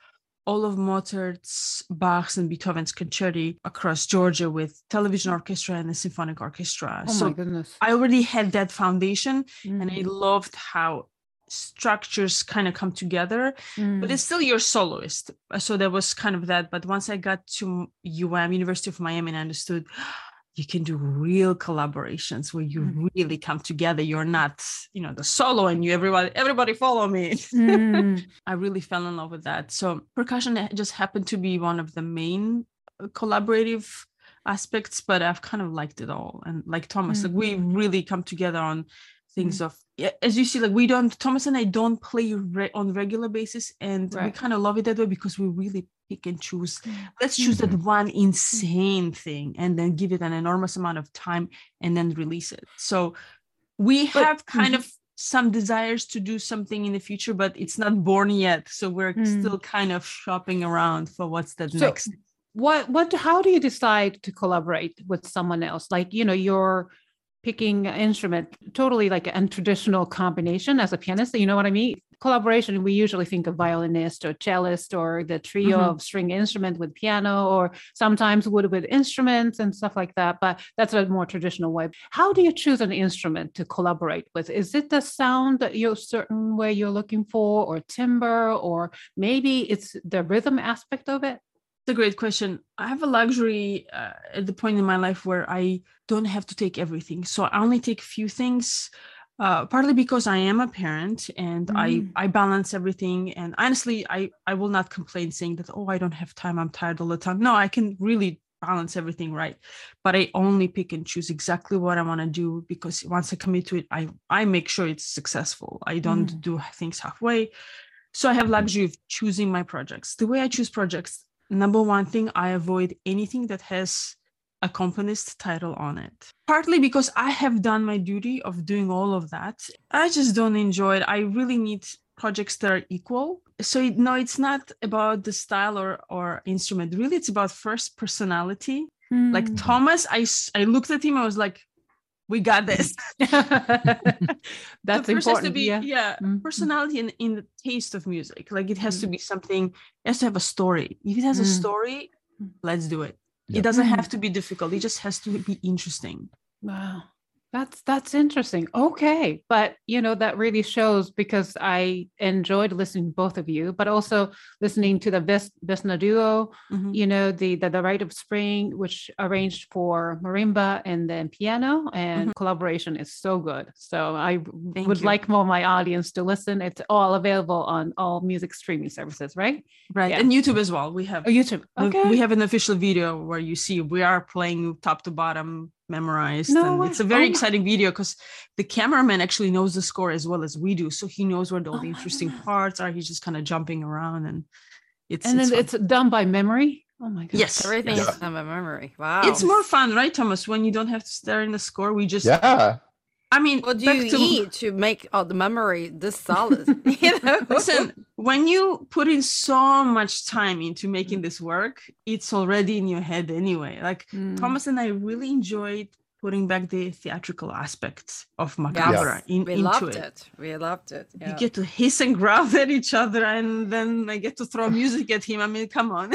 all of mozart's bach's and beethoven's concerti across georgia with television orchestra and the symphonic orchestra. Oh so my goodness. I already had that foundation and i loved how structures kind of come together but mm. it's still your soloist. So there was kind of that but once i got to um university of miami and i understood you can do real collaborations where you Mhm. really come together. You're not you know the solo and you everybody everybody follow me. Mm. i really fell in love with that. So percussion just happened to be one of the main uh, collaborative aspects but i've kind of liked it all. And like thomas like we really come together on things of as you see like we don't thomas and i don't play re- on regular basis and we kind of love it that way because we really pick can choose. Let's choose that one insane thing and then give it an enormous amount of time and then release it. So we But- have kind Mhm. of some desires to do something in the future but it's not born yet. So we're Mm. still kind of shopping around for what's that So, next what what how do you decide to collaborate with someone else? Like you know you're picking an instrument totally like an untraditional combination as a pianist you know what i mean collaboration, we usually think of violinist or cellist or the trio Mhm. of string instrument with piano, or sometimes wood with instruments and stuff like that. But that's a more traditional way. How do you choose an instrument to collaborate with? Is it the sound that you're certain way you're looking for, or timbre, or maybe it's the rhythm aspect of it? It's a great question. I have a luxury uh, at the point in my life where I don't have to take everything. So I only take a few things, uh, partly because I am a parent and Mm. I, I balance everything. And honestly, I, I will not complain saying that, oh, I don't have time. I'm tired all the time. No, I can really balance everything right. But I only pick and choose exactly what I want to do because once I commit to it, I, I make sure it's successful. I don't Mm. do things halfway. So I have luxury of choosing my projects. The way I choose projects, number one thing i avoid anything that has a componist title on it. Partly because i have done my duty of doing all of that. I just don't enjoy it. I really need projects that are equal. So it, no it's not about the style or or instrument. Really it's about first personality. Hmm. Like Thomas, I, I looked at him i was like we got this that's has to important. be yeah. yeah, Mhm. personality in, in the taste of music like it has to be something it has to have a story if it has a Mm. story let's do it Yeah. it doesn't have to be difficult it just has to be interesting Wow. That's that's interesting. Okay. But you know, that really shows because I enjoyed listening to both of you, but also listening to the best Vesna duo, Mhm. you know, the, the the Rite of Spring, which arranged for marimba and then piano, and collaboration is so good. So I Thank would you. like more of my audience to listen. It's all available on all music streaming services, right? right Yeah. and youtube as well we have Oh, YouTube. Okay. we have an official video where you see we are playing top to bottom memorized No and way. it's a very Oh my- exciting video because the cameraman actually knows the score as well as we do so he knows where oh all Oh the my interesting goodness. parts are he's just kind of jumping around and it's and it's then fun. it's done by memory. Oh my god. yes Everything yes. is in my memory. Wow. it's more fun right thomas when you don't have to stare in the score we just Yeah. I mean What do you to- eat to make the memory this solid? you know? Listen, when you put in so much time into making this work, it's already in your head anyway. Like Mm. Thomas and I really enjoyed putting back the theatrical aspects of Macabre in, we into loved it. it. We loved it. You get to hiss and growl at each other, and then I get to throw music at him. I mean, come on,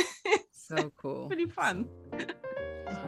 so cool. pretty fun.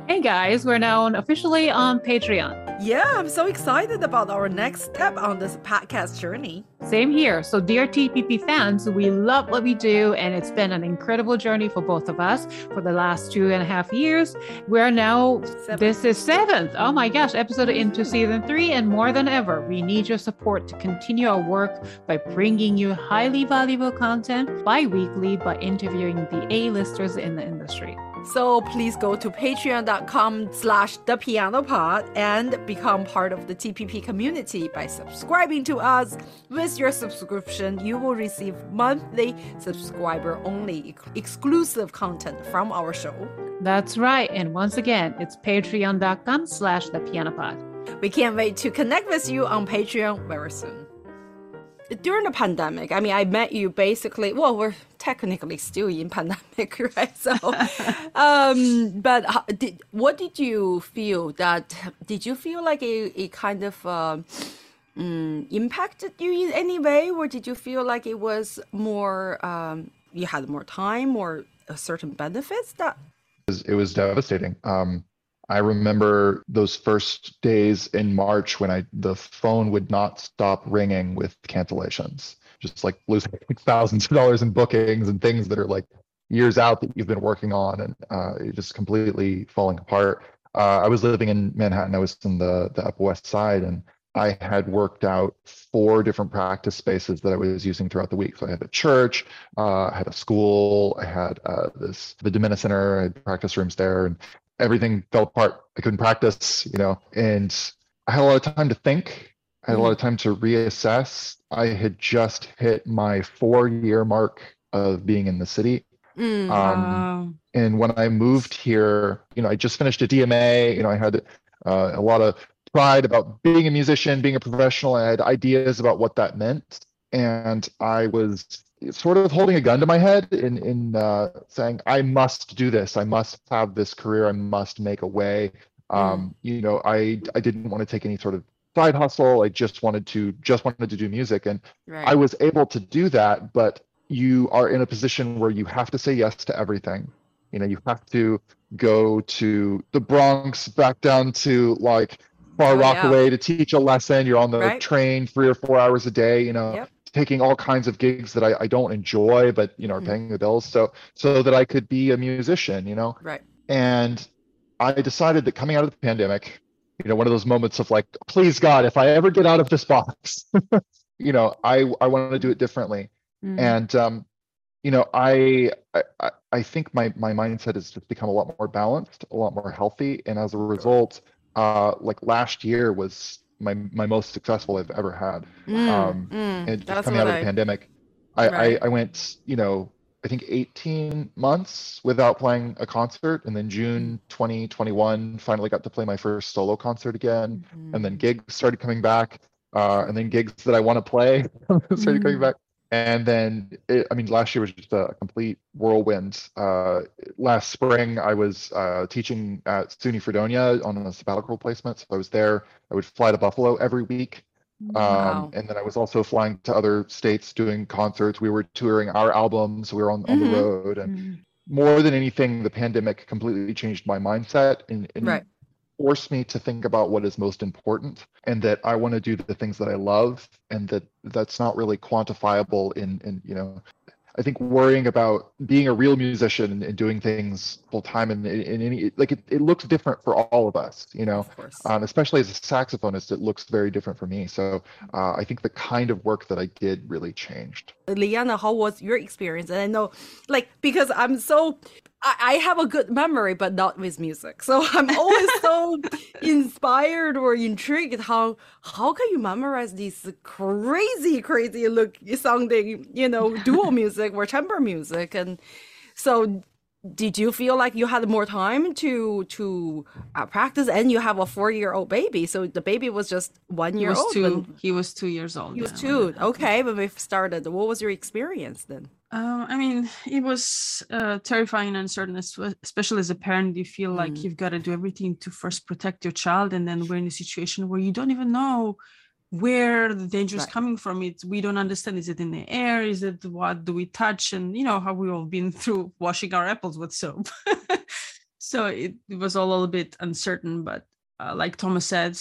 Hey guys, we're now officially on Patreon. Yeah, I'm so excited about our next step on this podcast journey. Same here. So, dear TPP fans, we love what we do, and it's been an incredible journey for both of us for the last two and a half years. We're now, Seven. this is seventh. Oh my gosh, episode into season three, and more than ever, we need your support to continue our work by bringing you highly valuable content bi weekly by interviewing the A-listers in the industry. So please go to patreon.com slash the piano pod and become part of the TPP community by subscribing to us. With your subscription, you will receive monthly subscriber only exclusive content from our show. That's right. And once again, it's patreon.com slash the piano pod. We can't wait to connect with you on Patreon very soon. During the pandemic, I mean, I met you basically. Well, we're technically still in pandemic, right? So, um, but how, did what did you feel that? Did you feel like it, it kind of um, mm, impacted you in any way, or did you feel like it was more? Um, you had more time or a certain benefits that It was, it was devastating. Um, I remember those first days in March when I the phone would not stop ringing with cancellations, just like losing thousands of dollars in bookings and things that are like years out that you've been working on, and uh, just completely falling apart. Uh, I was living in Manhattan. I was in the the Upper West Side, and I had worked out four different practice spaces that I was using throughout the week. So I had a church, uh, I had a school, I had uh, this the DiMenna Center, I had practice rooms there, and everything fell apart. I couldn't practice, you know, and I had a lot of time to think. I had a lot of time to reassess. I had just hit my four year mark of being in the city. Mm, Um, Wow. and when I moved here, you know, I just finished a DMA. You know, I had uh, a lot of pride about being a musician, being a professional. I had ideas about what that meant, and I was sort of holding a gun to my head in in uh, saying, "I must do this. I must have this career. I must make a way." Um, You know, I I didn't want to take any sort of side hustle. I just wanted to just wanted to do music, and Right. I was able to do that. But you are in a position where you have to say yes to everything. You know, you have to go to the Bronx, back down to like Far Oh, yeah. To teach a lesson. You're on the Right. train three or four hours a day. You know, Yep. Taking all kinds of gigs that I, I don't enjoy, but you know, are Mhm. paying the bills. So so that I could be a musician. You know, right. and I decided that coming out of the pandemic, you know, one of those moments of like, please God, if I ever get out of this box, you know, I I want to do it differently. Mm. And um, you know, I, I I- I think my my mindset has just become a lot more balanced, a lot more healthy, and as a result, uh, like last year was my my most successful I've ever had. Mm, Um, mm, And just coming out of the I, pandemic, I, Right. I I went, you know, I think 18 months without playing a concert, and then June 2021 finally got to play my first solo concert again, and then Mm. gigs started coming back, uh, and then gigs that I want to play started coming Mm. back, and then it, I mean, last year was just a complete whirlwind. Uh, last spring, I was uh, teaching at SUNY Fredonia on a sabbatical placement, so I was there. I would fly to Buffalo every week. Um, and then I was also flying to other states doing concerts. We were touring our albums. We were on, on Mhm. the road. And Mm. more than anything, the pandemic completely changed my mindset and, and Right. Forced me to think about what is most important and that I want to do the things that I love and that that's not really quantifiable in, in you know, I think worrying about being a real musician and, doing things full time and in, in any like it, it looks different for all of us, you know um, especially as a saxophonist, it looks very different for me. So uh, I think the kind of work that I did really changed. Liana, how was your experience? And I know, like, because I'm so, I, I have a good memory, but not with music. So I'm always so inspired or intrigued. How how can you memorize these crazy, crazy look sounding, you know, dual music or chamber music? And so, did you feel like you had more time to to uh, practice? And you have a four year old baby, so the baby was just one He year was old. two. when- He was two years old. he was two. when that happened. Okay, but we started, what was your experience then? Uh, I mean, it was uh, terrifying and uncertain, especially as a parent. You feel like Mm. you've got to do everything to first protect your child, and then we're in a situation where you don't even know where the danger is Right. coming from. It we don't understand. Is it in the air? Is it what do we touch? And you know how we've all been through washing our apples with soap. so it, it was all a little bit uncertain. But uh, like Thomas said,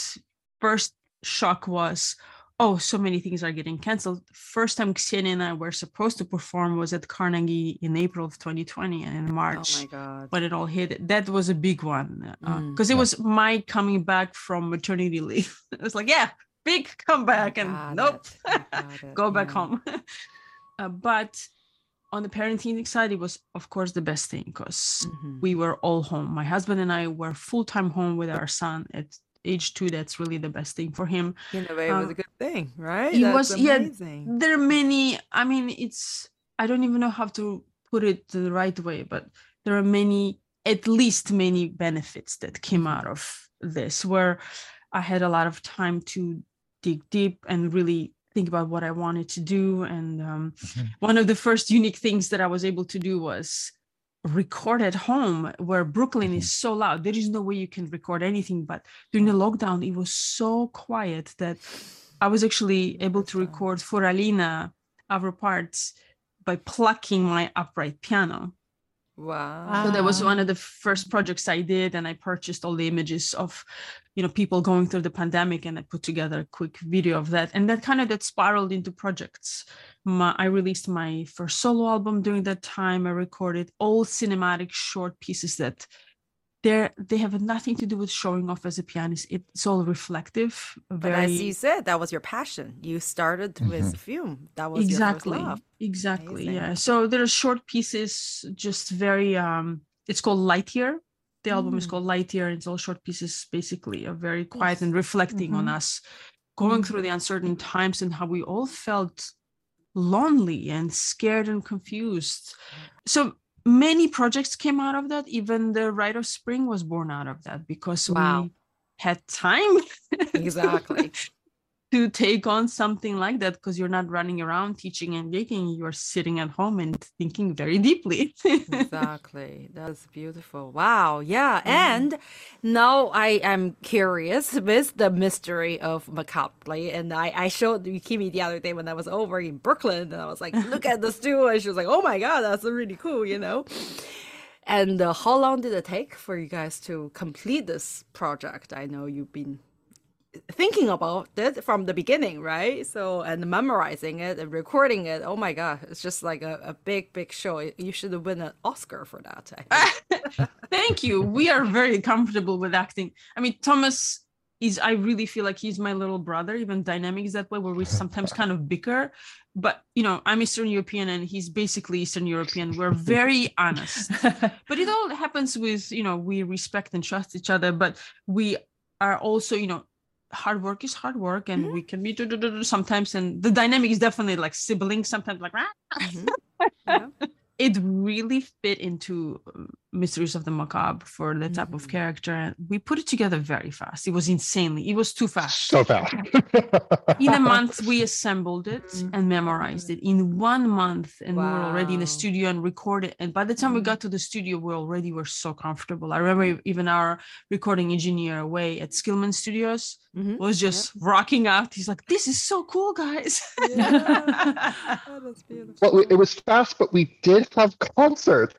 first shock was oh, so many things are getting canceled. First time Ksenia and I were supposed to perform was at Carnegie in April of 2020 and in March. Oh my god. when it all hit, that was a big one Mm. because it Yeah. was my coming back from maternity leave. it was like, yeah, big comeback, and nope, it, I got it, go back yeah. home. uh, but on the parenting side, it was of course the best thing because Mhm. we were all home. My husband and I were full time home with our son at age two. That's really the best thing for him. In a way, it was Uh, a good thing, right? it That's was- yeah, there are many i mean it's i don't even know how to put it the right way but there are many at least many benefits that came out of this where i had a lot of time to dig deep and really think about what i wanted to do and um, Mhm. one of the first unique things that i was able to do was record at home where brooklyn is so loud there is no way you can record anything but during the lockdown it was so quiet that I was actually able to record for Alina our parts by plucking my upright piano. Wow. So that was one of the first projects I did, and I purchased all the images of, you know, people going through the pandemic, and I put together a quick video of that, and that kind of that spiraled into projects. My, I released my first solo album during that time. I recorded all cinematic short pieces that they're they have nothing to do with showing off as a pianist. It's all reflective, But as you said, that was your passion. You started with film. That was exactly your first love. exactly Amazing. yeah so there are short pieces just very um it's called lightyear the album is Mm. called lightyear it's all short pieces basically are very quiet Yes. and reflecting on Mhm. us going through the uncertain times and how we all felt lonely and scared and confused so many projects came out of that even the rite of spring was born out of that because Wow. we had time Exactly. To take on something like that because you're not running around teaching and making you're sitting at home and thinking very deeply. Exactly. That's beautiful. Wow. Yeah. Mm-hmm. and now i am curious with the mystery of macabre and i i showed yukimi the other day when i was over in brooklyn and i was like look at the stool and she was like oh my god that's really cool you know? And uh, how long did it take for you guys to complete this project? I know you've been thinking about it from the beginning, right? So and memorizing it and recording it. Oh my god, it's just like a, a big, big show. You should have win an Oscar for that. Thank you. We are very comfortable with acting. I mean, Thomas is, I really feel like he's my little brother, even dynamics that way, where we sometimes kind of bicker. But, you know, I'm Eastern European and he's basically Eastern European. We're very honest. But it all happens with, you know, we respect and trust each other, but we are also, you know, hard work is hard work and we can be sometimes. And the dynamic is definitely like siblings, sometimes like, "Rah." Mhm. Yeah. it really fit into um, mysteries of the macabre for the type of Mhm. character and we put it together very fast it was insanely it was too fast so fast. in a month we assembled it Mhm. and memorized it in one month and we were already in the studio and recorded and by the time we Mhm. got to the studio we already were so comfortable i remember even our recording engineer away at skillman studios Mhm. was just rocking out he's like this is so cool guys Yeah. Oh, that's beautiful. well, it was fast, but we did have concerts.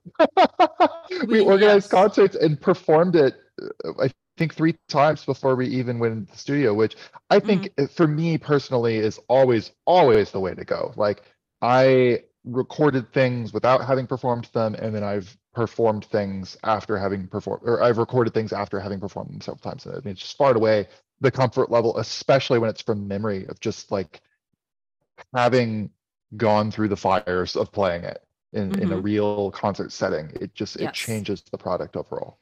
we We- organized yes. concerts and performed it. uh, I think three times before we even went into the studio, which I think Mm-hmm. for me personally is always, always the way to go. Like I recorded things without having performed them, and then I've performed things after having performed, or I've recorded things after having performed them several times. I mean, it's just far and away the comfort level, especially when it's from memory of just like having gone through the fires of playing it in, in a Mhm. real concert setting. It just it changes the product overall.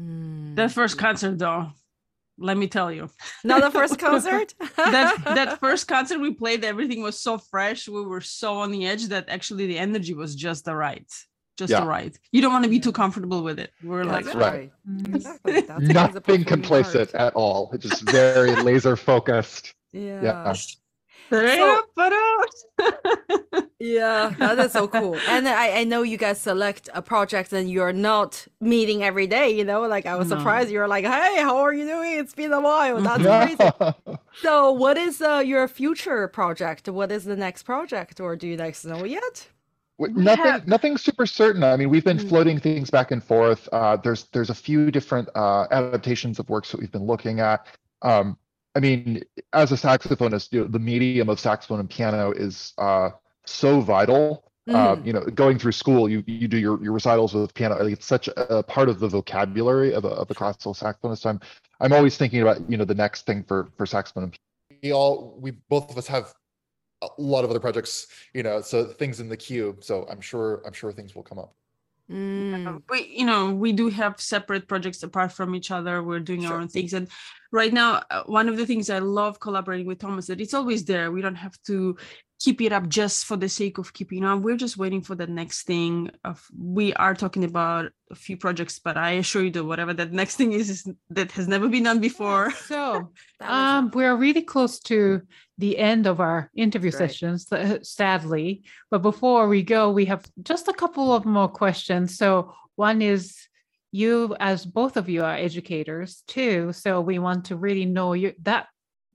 Mm. that first concert though let me tell you Not the first concert. that that first concert we played everything was so fresh we were so on the edge that actually the energy was just the right just Yeah. the right you don't want to be too comfortable with it we're like That's Right. right. Mm. Exactly. That's Nothing complacent at all. It's just very laser focused. Yeah. "Ba-da, ba-da." Yeah, that is so cool. And I, I know you guys select a project and you're not meeting every day, you know, like I was No. surprised you're like, hey, how are you doing? It's been a while. That's crazy. So what is uh, your future project? What is the next project or do you guys know yet? W- nothing have- nothing super certain i mean we've been Mm. floating things back and forth uh there's there's a few different uh adaptations of works that we've been looking at um i mean as a saxophonist you know, the medium of saxophone and piano is uh so vital. Uh, Mhm. you know going through school you you do your, your recitals with piano. Like, it's such a part of the vocabulary of a, of a classical saxophonist. I'm i'm always thinking about you know the next thing for for saxophone and we all we both of us have a lot of other projects you know so things in the queue. So i'm sure i'm sure things will come up Mm. we you know we do have separate projects apart from each other. We're doing our own things. And right now uh, one of the things i love collaborating with thomas that it's always there. We don't have to keep it up just for the sake of keeping on we're just waiting for the next thing of we are talking about a few projects but i assure you that whatever that next thing is, is that has never been done before So, um, we're really close to the end of our interview right. sessions, uh, sadly. But before we go, we have just a couple of more questions. So, one is you, as both of you are educators too. So, we want to really know your, that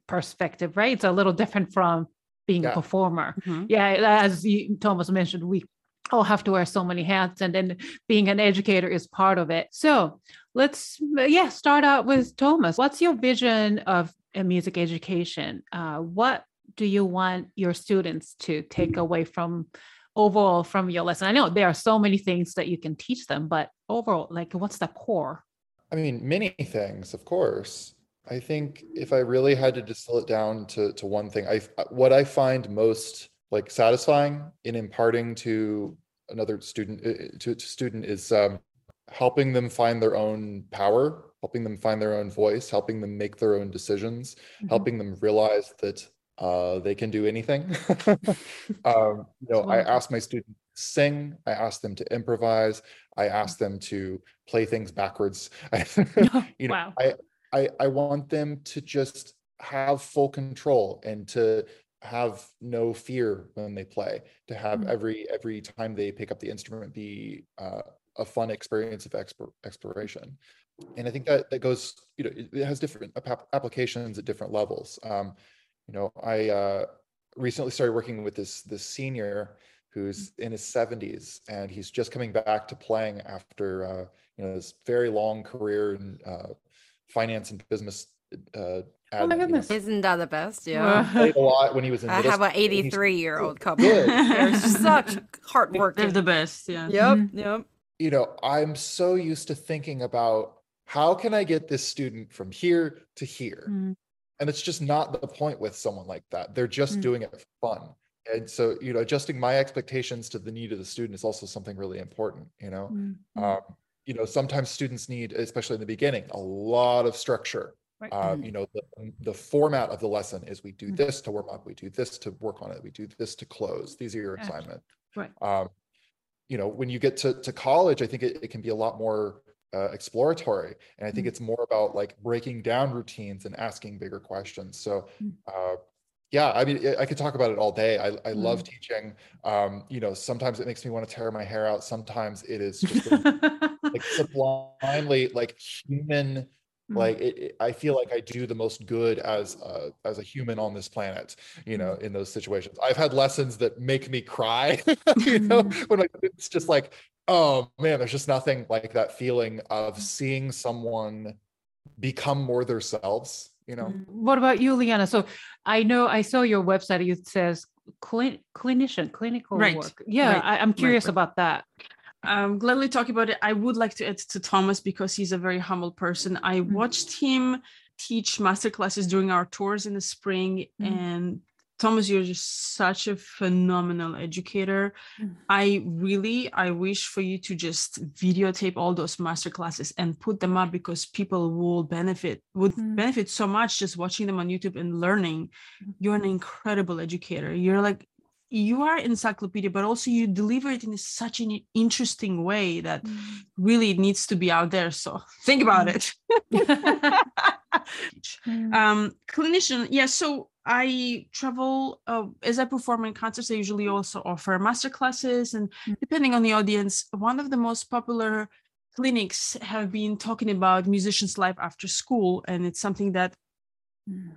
perspective, right? It's a little different from being a Yeah. performer. Mhm. Yeah, as you, Thomas mentioned, we all have to wear so many hats, and then being an educator is part of it. So let's, yeah, start out with Thomas. What's your vision of a music education? Uh, what do you want your students to take away from overall from your lesson? I know there are so many things that you can teach them, but overall, like, what's the core? I mean, many things, of course. I think if I really had to distill it down to, to one thing, I what I find most like satisfying in imparting to another student uh, to, to student is um, helping them find their own power, helping them find their own voice, helping them make their own decisions, Mhm. helping them realize that uh, they can do anything. um, you know, I ask my students to sing, I ask them to improvise, I ask them to play things backwards. you know, wow. I, I I want them to just have full control and to have no fear when they play to have Mm. every every time they pick up the instrument be uh, a fun experience of explor- exploration. And i think that that goes you know it, it has different ap- applications at different levels. Um, you know i uh, recently started working with this this senior who's in his 70s and he's just coming back to playing after uh, you know this very long career in uh, finance and business uh, Oh my admin, you know. goodness. Isn't that the best? Yeah. Wow. played a lot when he was in I have an school, and he's 83 year old couple. good. They're such hard work. They're the best. Yeah. Yep. Mhm. Yep. you know, I'm so used to thinking about how can I get this student from here to here? Mm. And it's just not the point with someone like that. They're just Mm. doing it for fun. And so, you know, adjusting my expectations to the need of the student is also something really important, you know. Mm. Um, you know, sometimes students need, especially in the beginning, a lot of structure. Right. Uh, Mm. you know, the, the format of the lesson is we do Mm. this to warm up, we do this to work on it, we do this to close. These are your assignment. Right. Um, you know, when you get to, to college, I think it, it can be a lot more uh, exploratory. And I think Mm. it's more about like breaking down routines and asking bigger questions. So, Mm. uh, yeah, I mean, I- could talk about it all day. I, I love Mm. teaching. Um, you know, sometimes it makes me want to tear my hair out. Sometimes it is just like sublimely like human Mm. like it, it- i feel like i do the most good as a as a human on this planet you know mm-hmm. in those situations i've had lessons that make me cry you know mm-hmm. when like it's just like oh man there's just nothing like that feeling of seeing someone become more themselves you know. What about you, Liana? So I know I saw your website. It says clin- clinician, clinical Right, work. Yeah, right, I, I'm curious right. about that. Um, gladly talk about it. I would like to add to Thomas because he's a very humble person. I Mhm. watched him teach master classes during our tours in the spring, Mhm. and Thomas, you're just such a phenomenal educator. Mhm. I really, I wish for you to just videotape all those master classes and put them up because people will benefit, would Mm. benefit so much just watching them on YouTube and learning. Mhm. You're an incredible educator. You're like you are encyclopedia, but also you deliver it in such an interesting way that really needs to be out there. So think about it. Mm. um, clinician, yeah. So I travel uh, as I perform in concerts. I usually also offer master classes, and Mm. depending on the audience, one of the most popular clinics have been talking about musicians' life after school, and it's something that Mm.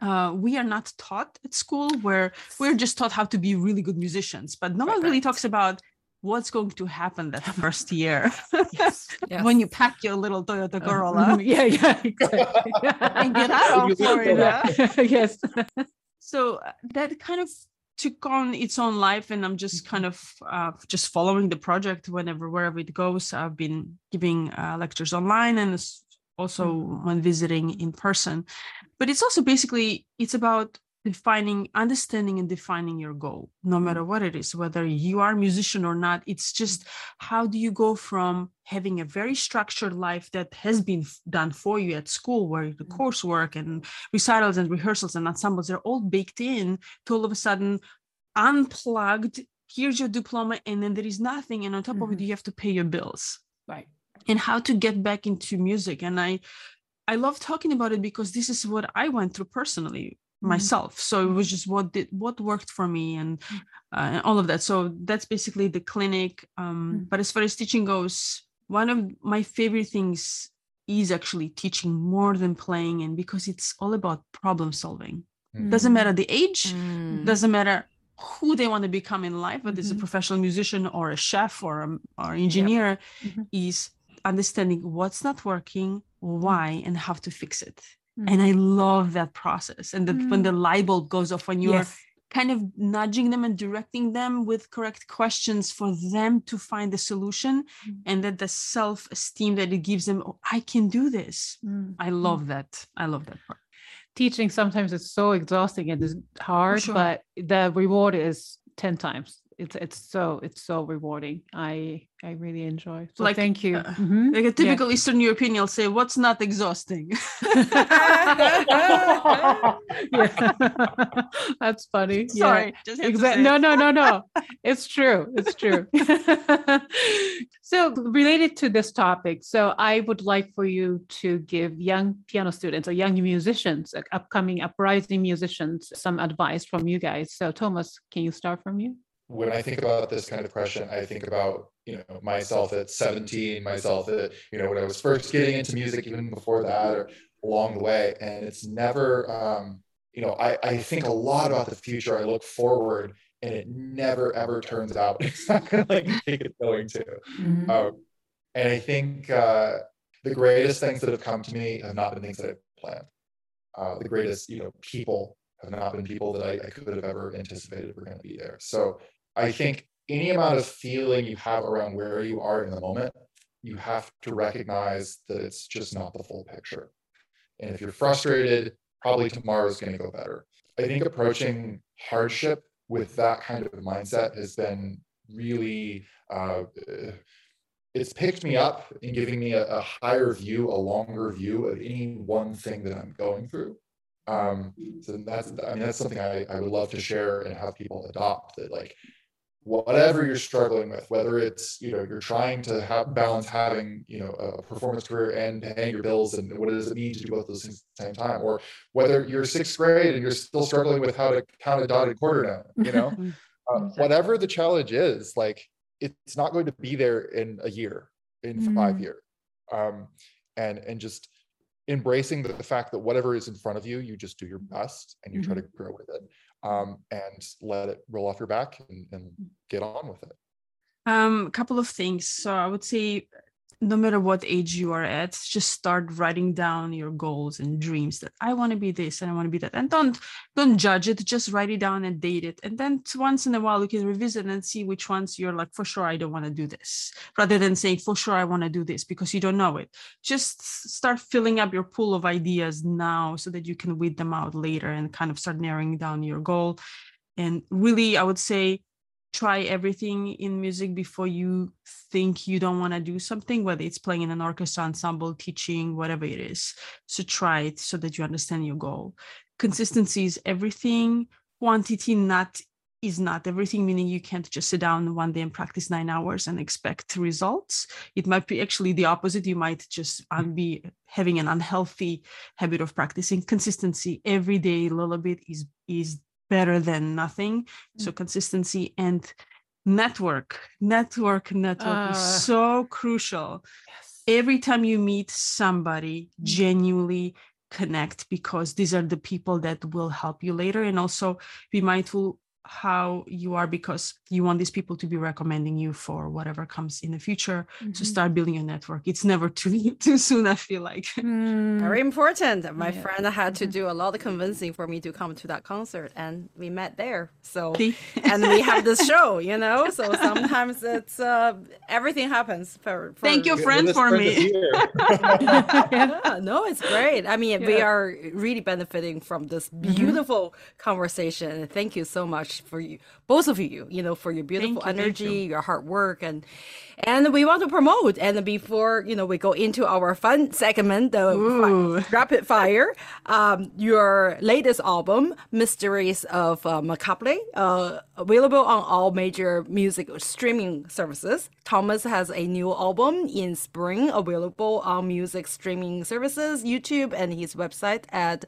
Uh, we are not taught at school where we're just taught how to be really good musicians but no Right, one really right. talks about what's going to happen that first year Yes. when you pack your little toyota Uh, corolla mhm, yeah, yeah, exactly. And get out of Florida. yes. so uh, that kind of took on its own life and i'm just kind of uh, just following the project whenever wherever it goes i've been giving uh, lectures online and also when visiting in person but it's also basically it's about defining understanding and defining your goal no matter what it is whether you are a musician or not it's just how do you go from having a very structured life that has been done for you at school where the Mhm. coursework and recitals and rehearsals and ensembles are all baked in to all of a sudden unplugged here's your diploma and then there is nothing and on top of it Mhm. you have to pay your bills Right. And how to get back into music and i i love talking about it because this is what i went through personally Mhm. myself so it was just what did what worked for me and Mm. uh, and all of that so that's basically the clinic um Mm. but as far as teaching goes one of my favorite things is actually teaching more than playing and because it's all about problem solving doesn't matter the age Mm. doesn't matter who they want to become in life whether it's a professional musician or a chef or a, or engineer Mhm. is understanding what's not working why and how to fix it Mm. and i love that process and that when the light bulb goes off when you're Yes. kind of nudging them and directing them with correct questions for them to find the solution Mm. and that the self-esteem that it gives them oh, i can do this Mm. i love that i love that part Teaching sometimes it's so exhausting and it's hard, sure. but the reward is 10 times. It's it's so it's so rewarding. I I really enjoy. So Like, thank you. uh, Mhm. Like a typical Eastern European, you'll say, "What's not exhausting?" Yeah. That's funny. Yeah. Sorry, just had to Exactly. say No, no, no, no. It's true. It's true. so, related to this topic, so I would like for you to give young piano students or young musicians, upcoming uprising musicians, some advice from you guys. So, Thomas, can you start from you? When I think about this kind of question, I think about you know myself at 17, myself at you know when I was first getting into music, even before that, or along the way. And it's never, um, you know, I, I think a lot about the future. I look forward, and it never ever turns out exactly like think it's going to. Um, and I think uh, the greatest things that have come to me have not been things that I planned. Uh, the greatest, you know, people have not been people that I, I could have ever anticipated were going to be there. So I think any amount of feeling you have around where you are in the moment, you have to recognize that it's just not the full picture. And if you're frustrated, probably tomorrow is going to go better. I think approaching hardship with that kind of mindset has been really uh, it's picked me up in giving me a, a, higher view, a longer view of any one thing that I'm going through. Um, so that's, I mean, that's something I, I would love to share and have people adopt that like, whatever you're struggling with, whether it's, you know, you're trying to have balance having, you know, a performance career and paying your bills and what does it mean to do both those things at the same time? Or whether you're sixth grade and you're still struggling with how to count a dotted quarter down, you know, uh, whatever the challenge is, like, it's not going to be there in a year in mm. five years um, and and just embracing the, the, fact that whatever is in front of you you just do your best and you mm-hmm. try to grow with it um, and let it roll off your back and, and get on with it. Um a couple of things. So i would say no matter what age you are at just start writing down your goals and dreams that i want to be this and i want to be that. And don't don't judge it just write it down and date it. And then once in a while you can revisit and see which ones you're like for sure i don't want to do this rather than saying for sure i want to do this because you don't know it. Just start filling up your pool of ideas now so that you can weed them out later and kind of start narrowing down your goal. And really i would say try everything in music before you think you don't want to do something whether it's playing in an orchestra ensemble teaching whatever it is. So try it so that you understand your goal. Consistency is everything. Quantity not is not everything meaning you can't just sit down one day and practice nine hours and expect results. It might be actually the opposite. You might just be having an unhealthy habit of practicing. Consistency every day a little bit is is better than nothing. Mm-hmm. So consistency and network, network, network uh, is so crucial. Yes. Every time you meet somebody, mm-hmm. genuinely connect because these are the people that will help you later. And also be mindful how you are because you want these people to be recommending you for whatever comes in the future mm-hmm. so start building a network. It's never too too soon i feel like. Mm. very important. My yeah. friend had to do a lot of convincing for me to come to that concert and we met there so and we have this show you know? So sometimes it's uh everything happens for, for thank you friend for me. yeah, no it's great. I mean yeah. we are really benefiting from this beautiful mm-hmm. conversation. Thank you so much for you, both of you, you know, for your beautiful you, energy, you. your hard work, and and we want to promote. And before you know, we go into our fun segment, the fi- rapid fire. Um, your latest album, Mysteries of uh, Macabre, uh, available on all major music streaming services. Thomas has a new album in spring, available on music streaming services, YouTube, and his website at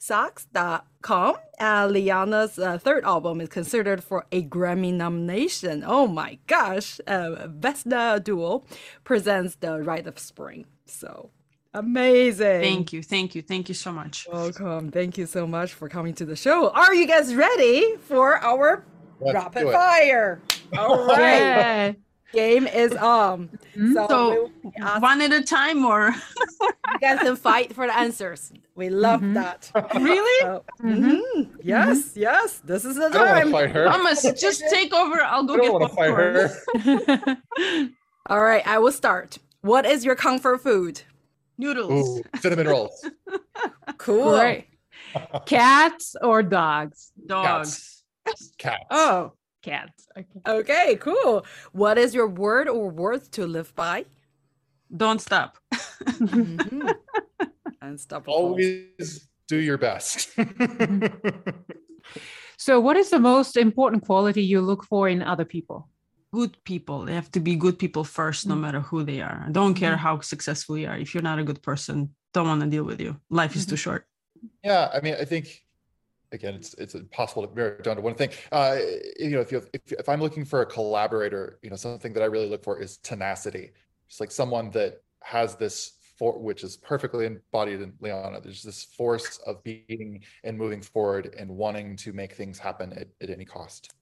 thomasgilessax.com. Uh, Liana's uh, third album is considered for a Grammy nomination. Oh my gosh! Uh, Vesna Duo presents The Rite of Spring. So amazing. Thank you. Thank you. Thank you so much. Welcome. Thank you so much for coming to the show. Are you guys ready for our Let's rapid fire? All right. Yeah. Game is on. Mm-hmm. So, so one at a time, or you guys can fight for the answers. We love mm-hmm. that. Really? So, mm-hmm. Yes, yes. This is the time. fight her. Thomas, just take over. I'll go I get want to fight her. All right, I will start. What is your comfort food? Noodles. Ooh, cinnamon rolls. cool. Great. Cats or dogs? Dogs. Cats. Oh, cats. Okay. Okay, cool. What is your word or words to live by? Don't stop. Mhm. stop. Always do your best. So, what is the most important quality you look for in other people? Good people. They have to be good people first, no Mm. matter who they are. I don't care Mhm. how successful you are. If you're not a good person, don't want to deal with you. Life is too short. yeah, I mean, I think again, it's it's impossible to narrow it down to one thing. Uh, you know, if you if, if I'm looking for a collaborator, you know, something that I really look for is tenacity. It's like someone that has this for which is perfectly embodied in Liana. There's this force of being and moving forward and wanting to make things happen at, at any cost.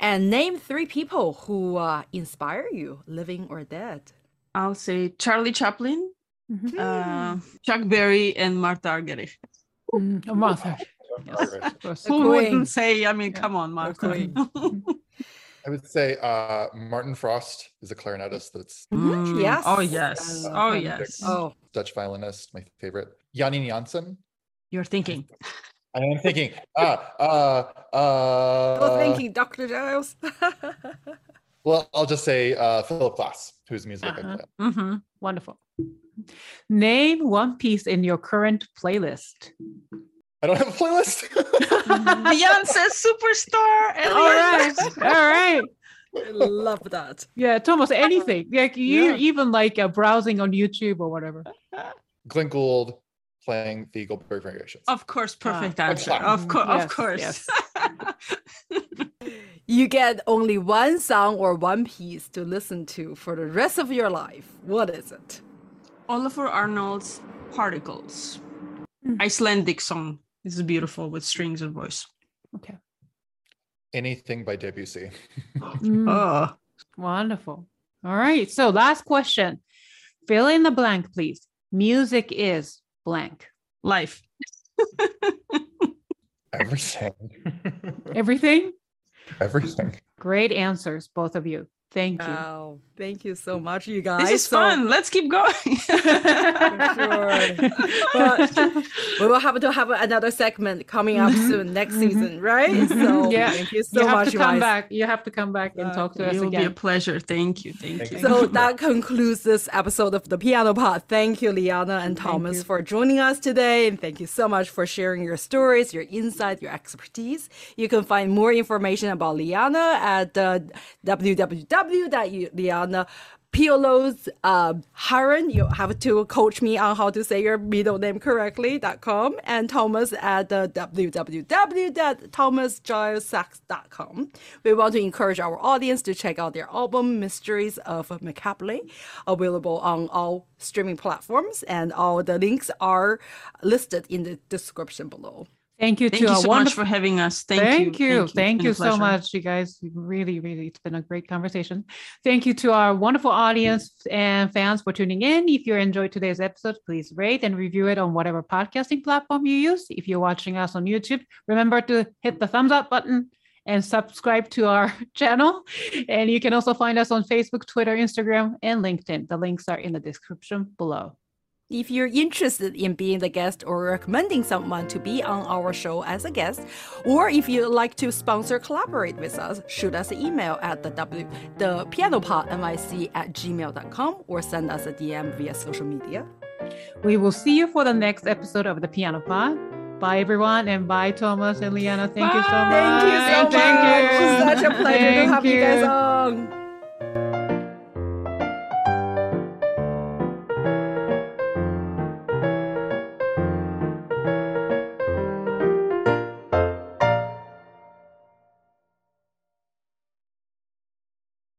And name three people who uh, inspire you, living or dead. I'll say Charlie Chaplin, Mhm. uh, Chuck Berry, and Martha Argerich. Mm, Martha. Yes, Right. of course. The Who wouldn't say, I mean, Yeah. come on, Martha. queen. I would say uh, Martin Frost is a clarinetist that's Mhm, Mm, yes. Oh, yes. I Oh, yes. Oh, Dutch violinist, my favorite. Janine Jansen. You're thinking. I am thinking, ah, uh, uh, I was thinking Dr. Giles. Well, I'll just say uh, Philip Glass, whose music Uh-huh. I play. hmm Wonderful. Name one piece in your current playlist. I don't have a playlist. Beyonce superstar. All right. All right. I love that. Yeah, Thomas, anything. Like you Yeah. even like uh, browsing on YouTube or whatever. Glenn Gould playing the Goldberg variations. Of course, perfect Ah. answer. Of course, Yes, of course. yes. You get only one song or one piece to listen to for the rest of your life. What is it? Ólafur Arnalds Particles. Mm. Icelandic song. This is beautiful with strings and voice. Okay. Anything by Debussy. Mm, Oh, Wonderful. All right. So last question. Fill in the blank, please. Music is blank. life. Everything. Everything? Everything. Great answers, both of you. Thank you. Wow. Thank you so much, you guys. This is So- fun. Let's keep going. sure. But we will have to have another segment coming up Mhm. soon next Mhm. season, right? Mhm. So Yeah. thank you so you have much, to come guys. back. You have to come back and talk to us again. it will be a pleasure. Thank you. Thank, Thank you. you. So that concludes this episode of the Piano Pod. Thank you, Liana and Thank Thomas, you. for joining us today. And thank you so much for sharing your stories, your insight, your expertise. You can find more information about Liana at uh, www.liana Piolos uh, Harron. You have to coach me on how to say your middle name correctly.com and Thomas at uh, www.thomasgilessax.com. We want to encourage our audience to check out their album Mysteries of Macabre, available on all streaming platforms, and all the links are listed in the description below. Thank you Thank to you our so much wonderful for having us. Thank, Thank you. you. Thank It's you, so much, you guys. Really, really, it's been a great conversation. Thank you to our wonderful audience and fans for tuning in. If you enjoyed today's episode, please rate and review it on whatever podcasting platform you use. If you're watching us on YouTube, remember to hit the thumbs up button and subscribe to our channel. And you can also find us on Facebook, Twitter, Instagram, and LinkedIn. The links are in the description below. If you're interested in being the guest or recommending someone to be on our show as a guest, or if you'd like to sponsor collaborate with us, shoot us an email at the w the pianopodmic at gmail.com or send us a DM via social media. We will see you for the next episode of the Piano Pod. Bye, everyone, and bye, Thomas and Liana. Thank you so much. Thank you so Thank much. you. It's such a pleasure to have you guys on.